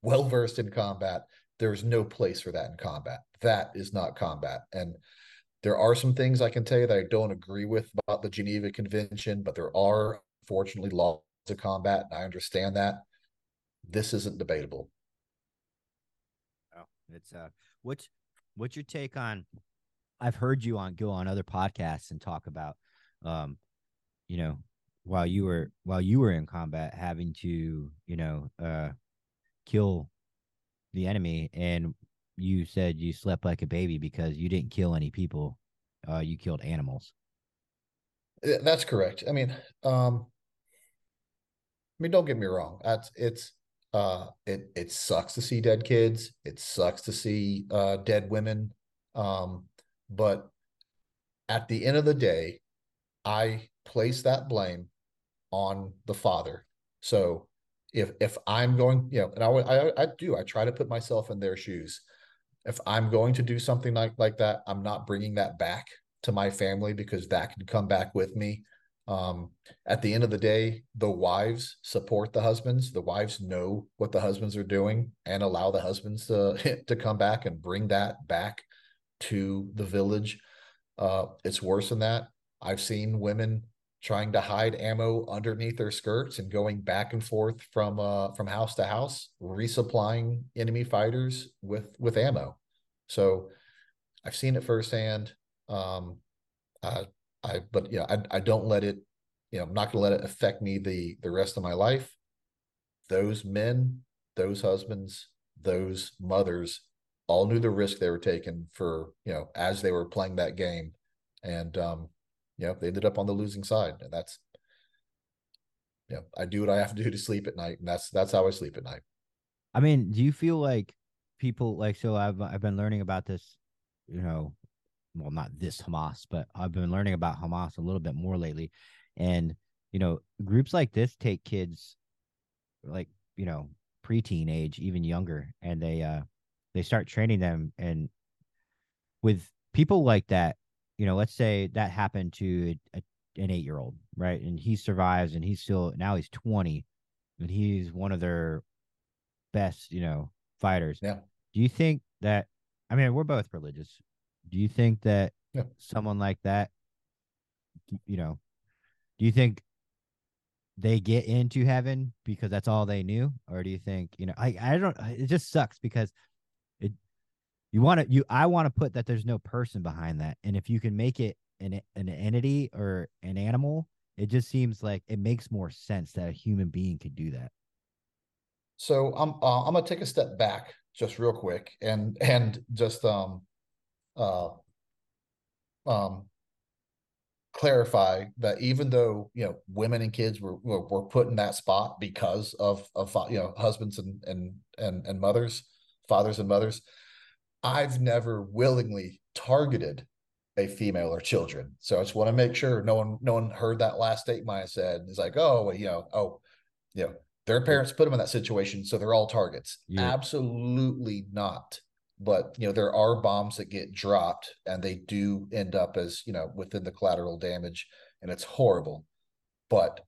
well versed in combat. There's no place for that in combat. That is not combat. And there are some things i can tell you that i don't agree with about the geneva convention but there are fortunately laws of combat and i understand that this isn't debatable Oh, it's uh, what's what's your take on? I've heard you on go on other podcasts and talk about, um, you know, while you were while you were in combat having to you know uh kill the enemy and you said you slept like a baby because you didn't kill any people uh you killed animals That's correct. I mean, um, mean, don't get me wrong. That's it's uh it it sucks to see dead kids. It sucks to see uh dead women. Um, but at the end of the day, I place that blame on the father. So if if I'm going, you know, and I I I do, I try to put myself in their shoes. If I'm going to do something like like that, I'm not bringing that back to my family because that can come back with me. Um, at the end of the day, the wives support the husbands. The wives know what the husbands are doing and allow the husbands to to come back and bring that back to the village. Uh, it's worse than that. I've seen women trying to hide ammo underneath their skirts and going back and forth from uh from house to house, resupplying enemy fighters with with ammo. So I've seen it firsthand. Um, uh, I but yeah, I I don't let it. You know, I'm not to let it affect me the the rest of my life. Those men, those husbands, those mothers all knew the risk they were taking for you know as they were playing that game, and um, you know they ended up on the losing side, and that's you know I do what I have to do to sleep at night, and that's that's how I sleep at night. i mean do you feel like people like so i've i've been learning about this you know well not this hamas but i've been learning about hamas a little bit more lately. And you know groups like this take kids like you know preteen age even younger and they uh they start training them and with people like that you know let's say that happened to a, an eight year old right? And he survives and he's still now he's 20 and he's one of their best you know fighters. Yeah. do you think that i mean we're both religious do you think that Yeah. someone like that you know do you think they get into heaven because that's all they knew? Or do you think you know i i don't it just sucks because it you want to you i want to put that there's no person behind that. And if you can make it an an entity or an animal it just seems like it makes more sense that a human being could do that. So I'm uh, I'm gonna take a step back just real quick and and just um uh um clarify that even though you know women and kids were were, were put in that spot because of of you know husbands and and and and mothers fathers and mothers I've never willingly targeted a female or children. So I just want to make sure no one no one heard that last statement I said. It's like oh well, you know oh you know their parents put them in that situation so they're all targets. Yeah. absolutely not but you know there are bombs that get dropped and they do end up as you know within the collateral damage and it's horrible but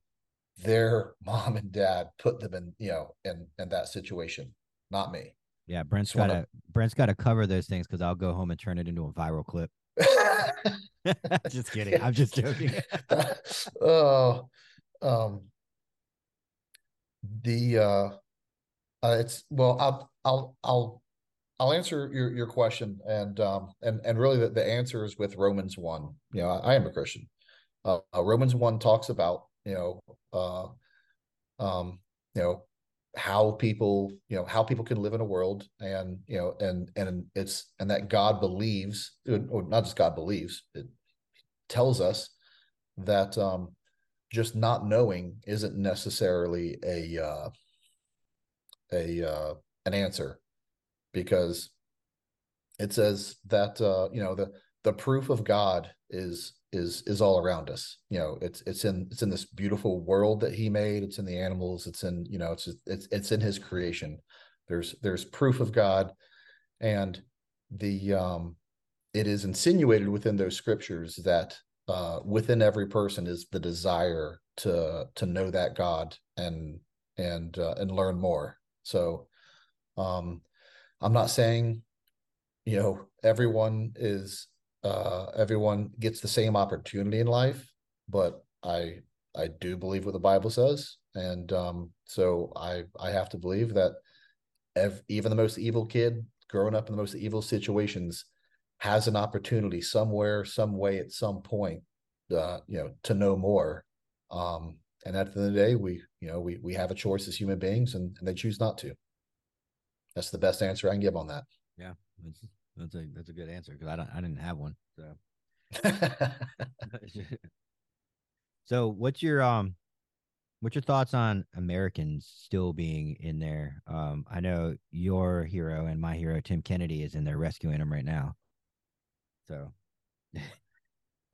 their mom and dad put them in you know in in that situation not me. Yeah brent's wanna- gotta brent's gotta cover those things because i'll go home and turn it into a viral clip. Just kidding i'm just joking. Oh um the uh uh, it's well, I'll I'll I'll I'll answer your your question, and um and and really the, the answer is with Romans one. You know, I, I am a Christian. Uh, uh, Romans one talks about you know uh um you know how people you know how people can live in a world and you know and and it's and that God believes or not just God believes it tells us that um just not knowing isn't necessarily a uh a uh an answer because it says that uh you know the the proof of god is is is all around us. You know it's it's in it's in this beautiful world that he made. It's in the animals. It's in you know it's it's it's in his creation. There's there's proof of god. And the um it is insinuated within those scriptures that uh within every person is the desire to to know that god and and uh, and learn more. So um i'm not saying you know everyone is uh everyone gets the same opportunity in life but i i do believe what the bible says and um so i i have to believe that ev- even the most evil kid growing up in the most evil situations has an opportunity somewhere some way at some point uh you know to know more um and at the end of the day, we you know we we have a choice as human beings, and, and they choose not to. That's the best answer I can give on that. Yeah, that's that's a that's a good answer because I don't I didn't have one. So so what's your um what's your thoughts on Americans still being in there? Um, I know your hero and my hero Tim Kennedy is in there rescuing them right now. So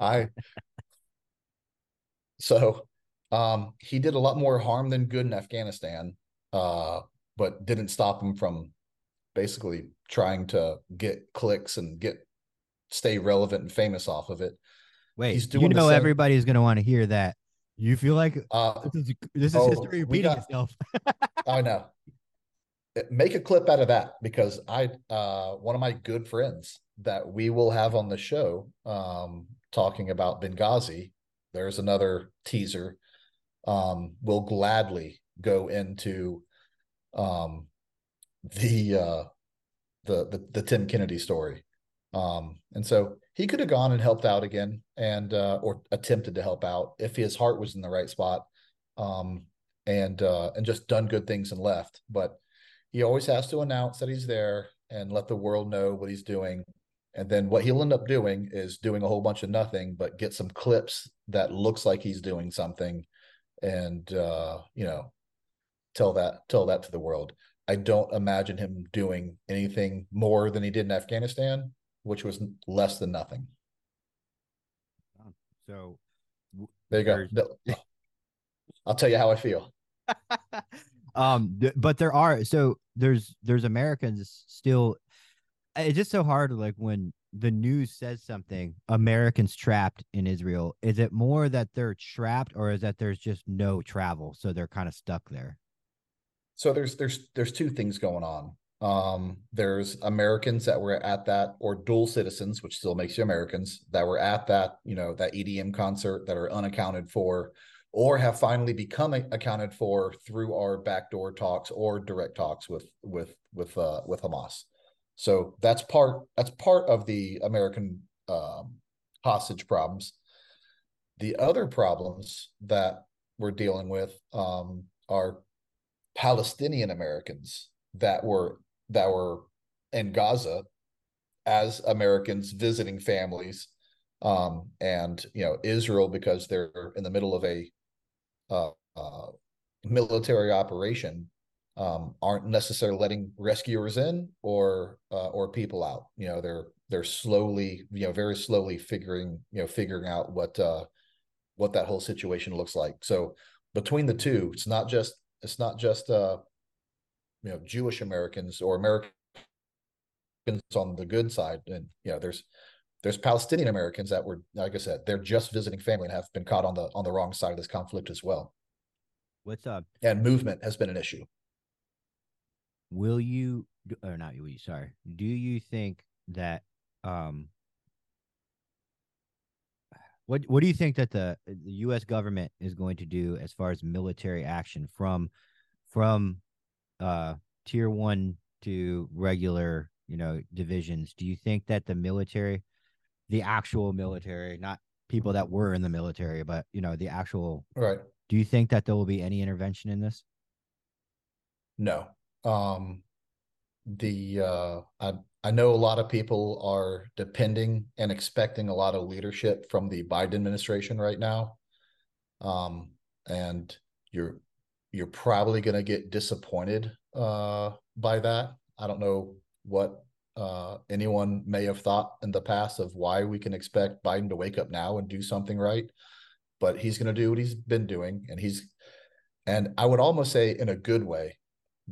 I so um he did a lot more harm than good in Afghanistan, uh, but didn't stop him from basically trying to get clicks and get stay relevant and famous off of it. wait, He's you know everybody's gonna want to hear that. You feel like Uh, this is this is Oh, history repeating got- itself. I know. Make a clip out of that because I uh one of my good friends that we will have on the show um talking about Benghazi. There's another teaser. Um will gladly go into um the uh the the, the Tim Kennedy story. Um and so he could have gone and helped out again and uh or attempted to help out if his heart was in the right spot. Um and uh and just done good things and left but he always has to announce that he's there and let the world know what he's doing and then what he'll end up doing is doing a whole bunch of nothing but get some clips that looks like he's doing something and uh you know tell that tell that to the world. I don't imagine him doing anything more than he did in afghanistan which was less than nothing. So there you go. No- i'll tell you how i feel. Um th- but there are so there's there's americans still it's just so hard like when the news says something americans trapped in israel. Is it more that they're trapped or is that there's just no travel so they're kind of stuck there So there's there's there's two things going on. Um, there's Americans that were at that, or dual citizens, which still makes you Americans, that were at that, you know, that EDM concert that are unaccounted for, or have finally become accounted for through our backdoor talks or direct talks with with with uh with Hamas. So that's part that's part of the American um hostage problems. The other problems that we're dealing with um are Palestinian Americans that were that were in Gaza as Americans visiting families, um, and you know Israel because they're in the middle of a uh, uh, military operation, um, aren't necessarily letting rescuers in or uh, or people out. You know they're they're slowly you know very slowly figuring you know figuring out what uh, what that whole situation looks like. So between the two, it's not just it's not just uh you know Jewish Americans or Americans on the good side, and you know there's there's Palestinian Americans that were like I said they're just visiting family and have been caught on the on the wrong side of this conflict as well. what's up And movement has been an issue. will you or not will you sorry do you think that um what what do you think that the the US government is going to do as far as military action from from uh tier 1 to regular you know divisions do you think that the military the actual military not people that were in the military but you know the actual Right. do you think that there will be any intervention in this No. Um the uh I I know a lot of people are depending and expecting a lot of leadership from the Biden administration right now. Um and you're you're probably going to get disappointed uh by that. I don't know what uh anyone may have thought in the past of why we can expect Biden to wake up now and do something right, but he's going to do what he's been doing and he's and I would almost say in a good way.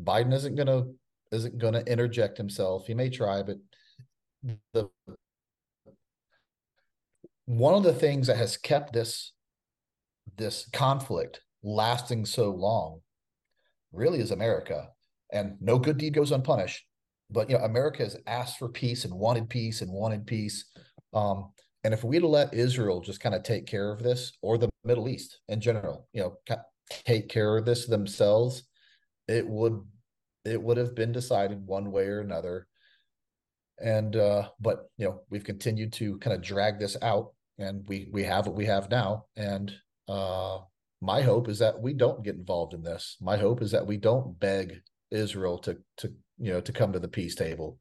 Biden isn't going to isn't going to interject himself. He may try, but the one of the things that has kept this this conflict lasting so long really is America. And no good deed goes unpunished. But you know, America has asked for peace and wanted peace and wanted peace. Um, and if we'd let Israel just kind of take care of this, or the Middle East in general, you know, take care of this themselves, it would it would have been decided one way or another. And uh, but you know, we've continued to kind of drag this out, and we we have what we have now, and uh, my hope is that we don't get involved in this. My hope is that we don't beg Israel to to you know to come to the peace table.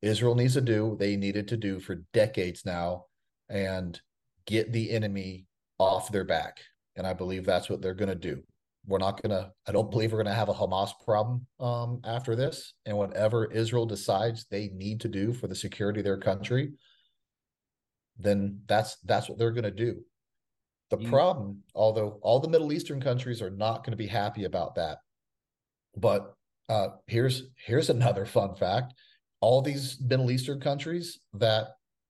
Israel needs to do what they needed to do for decades now and get the enemy off their back. And I believe that's what they're going to do. We're not going to, I don't believe we're going to have a Hamas problem um, after this. And whatever Israel decides they need to do for the security of their country, then that's that's what they're going to do. The problem, although all the Middle Eastern countries are not going to be happy about that, but uh, here's here's another fun fact: all these Middle Eastern countries that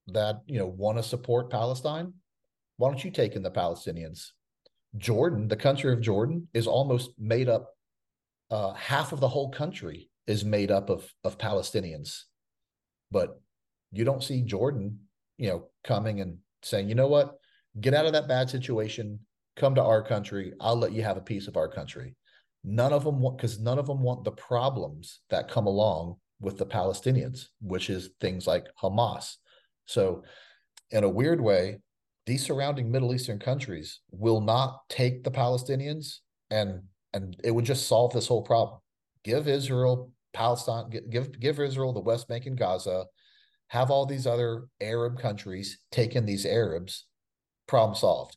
that you know want to support Palestine, why don't you take in the Palestinians? Jordan, the country of Jordan, is almost made up. Uh, half of the whole country is made up of of Palestinians, but you don't see Jordan, you know, coming and saying, you know what, get out of that bad situation, come to our country. I'll let you have a piece of our country. None of them want because none of them want the problems that come along with the Palestinians, which is things like Hamas. So, in a weird way, these surrounding Middle Eastern countries will not take the Palestinians and and it would just solve this whole problem. Give Israel Palestine, give give Israel the West Bank and Gaza, have all these other Arab countries take in these Arabs, problem solved.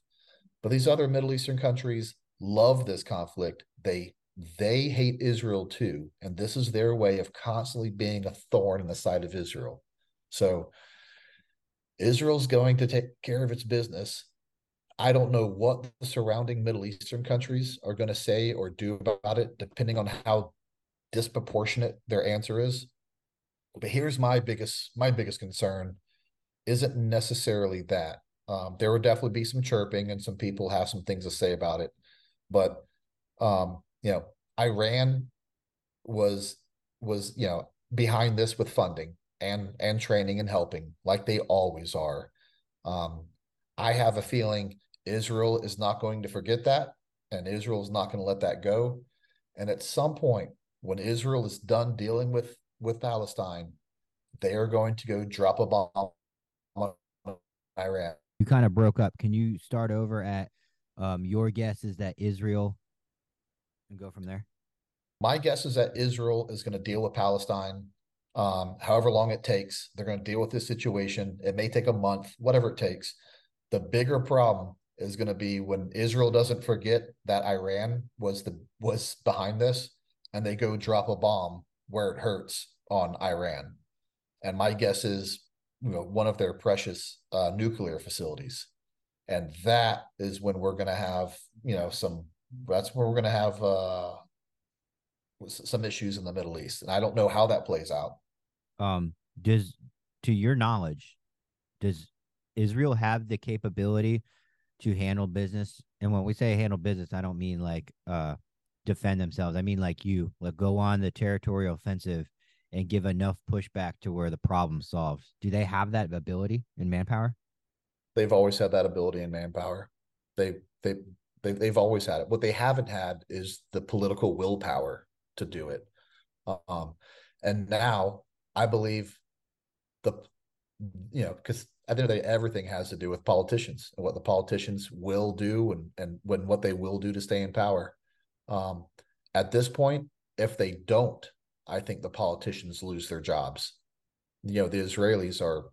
But these other Middle Eastern countries love this conflict. They they hate Israel too, and this is their way of constantly being a thorn in the side of Israel. So Israel's going to take care of its business. I don't know what the surrounding Middle Eastern countries are going to say or do about it, depending on how disproportionate their answer is. But here's my biggest my biggest concern isn't necessarily that. Um, there will definitely be some chirping and some people have some things to say about it, but um, you know, Iran was was you know behind this with funding and and training and helping like they always are. Um, I have a feeling Israel is not going to forget that, and Israel is not going to let that go. And at some point, when Israel is done dealing with with Palestine, they are going to go drop a bomb on Iran. You kind of broke up. Can you start over at um, your guess is that Israel and go from there? My guess is that Israel is going to deal with Palestine, um, however long it takes. They're going to deal with this situation. It may take a month, whatever it takes. The bigger problem is going to be when Israel doesn't forget that Iran was the was behind this, and they go drop a bomb where it hurts on Iran. And my guess is, you know, one of their precious uh, nuclear facilities, and that is when we're going to have, you know, some. That's where we're going to have. Uh, some issues in the Middle East, and I don't know how that plays out. Um, does to your knowledge, does Israel have the capability to handle business? And when we say handle business, I don't mean like uh defend themselves. I mean like you, like go on the territorial offensive and give enough pushback to where the problem solves. Do they have that ability in manpower? They've always had that ability and manpower. They they they they've always had it. What they haven't had is the political willpower to do it. Um, and now I believe the you know because at the end of the day, everything has to do with politicians and what the politicians will do and and when what they will do to stay in power. Um, at this point, if they don't, I think the politicians lose their jobs. You know, the Israelis are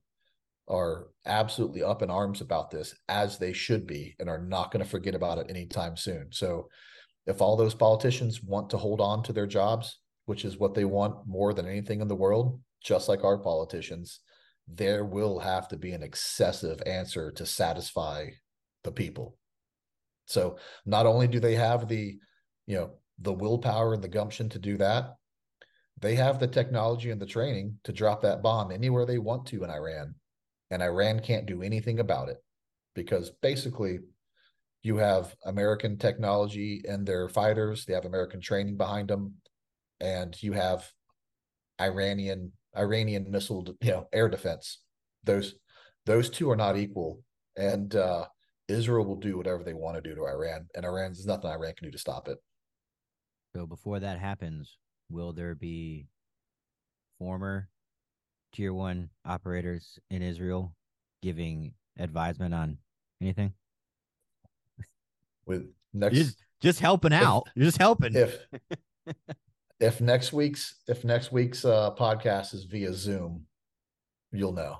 are absolutely up in arms about this as they should be and are not going to forget about it anytime soon. So if all those politicians want to hold on to their jobs, which is what they want more than anything in the world, just like our politicians, there will have to be an excessive answer to satisfy the people. So not only do they have the, you know, the willpower and the gumption to do that, they have the technology and the training to drop that bomb anywhere they want to in Iran. And Iran can't do anything about it because basically you have American technology and their fighters, they have American training behind them, and you have Iranian Iranian missile, you know, air defense. Those those two are not equal, and uh, Israel will do whatever they want to do to Iran, and Iran there's nothing Iran can do to stop it. So before that happens, will there be former tier one operators in Israel giving advisement on anything? With next just, just helping out. You're just helping. if if next week's if next week's uh podcast is via Zoom, you'll know.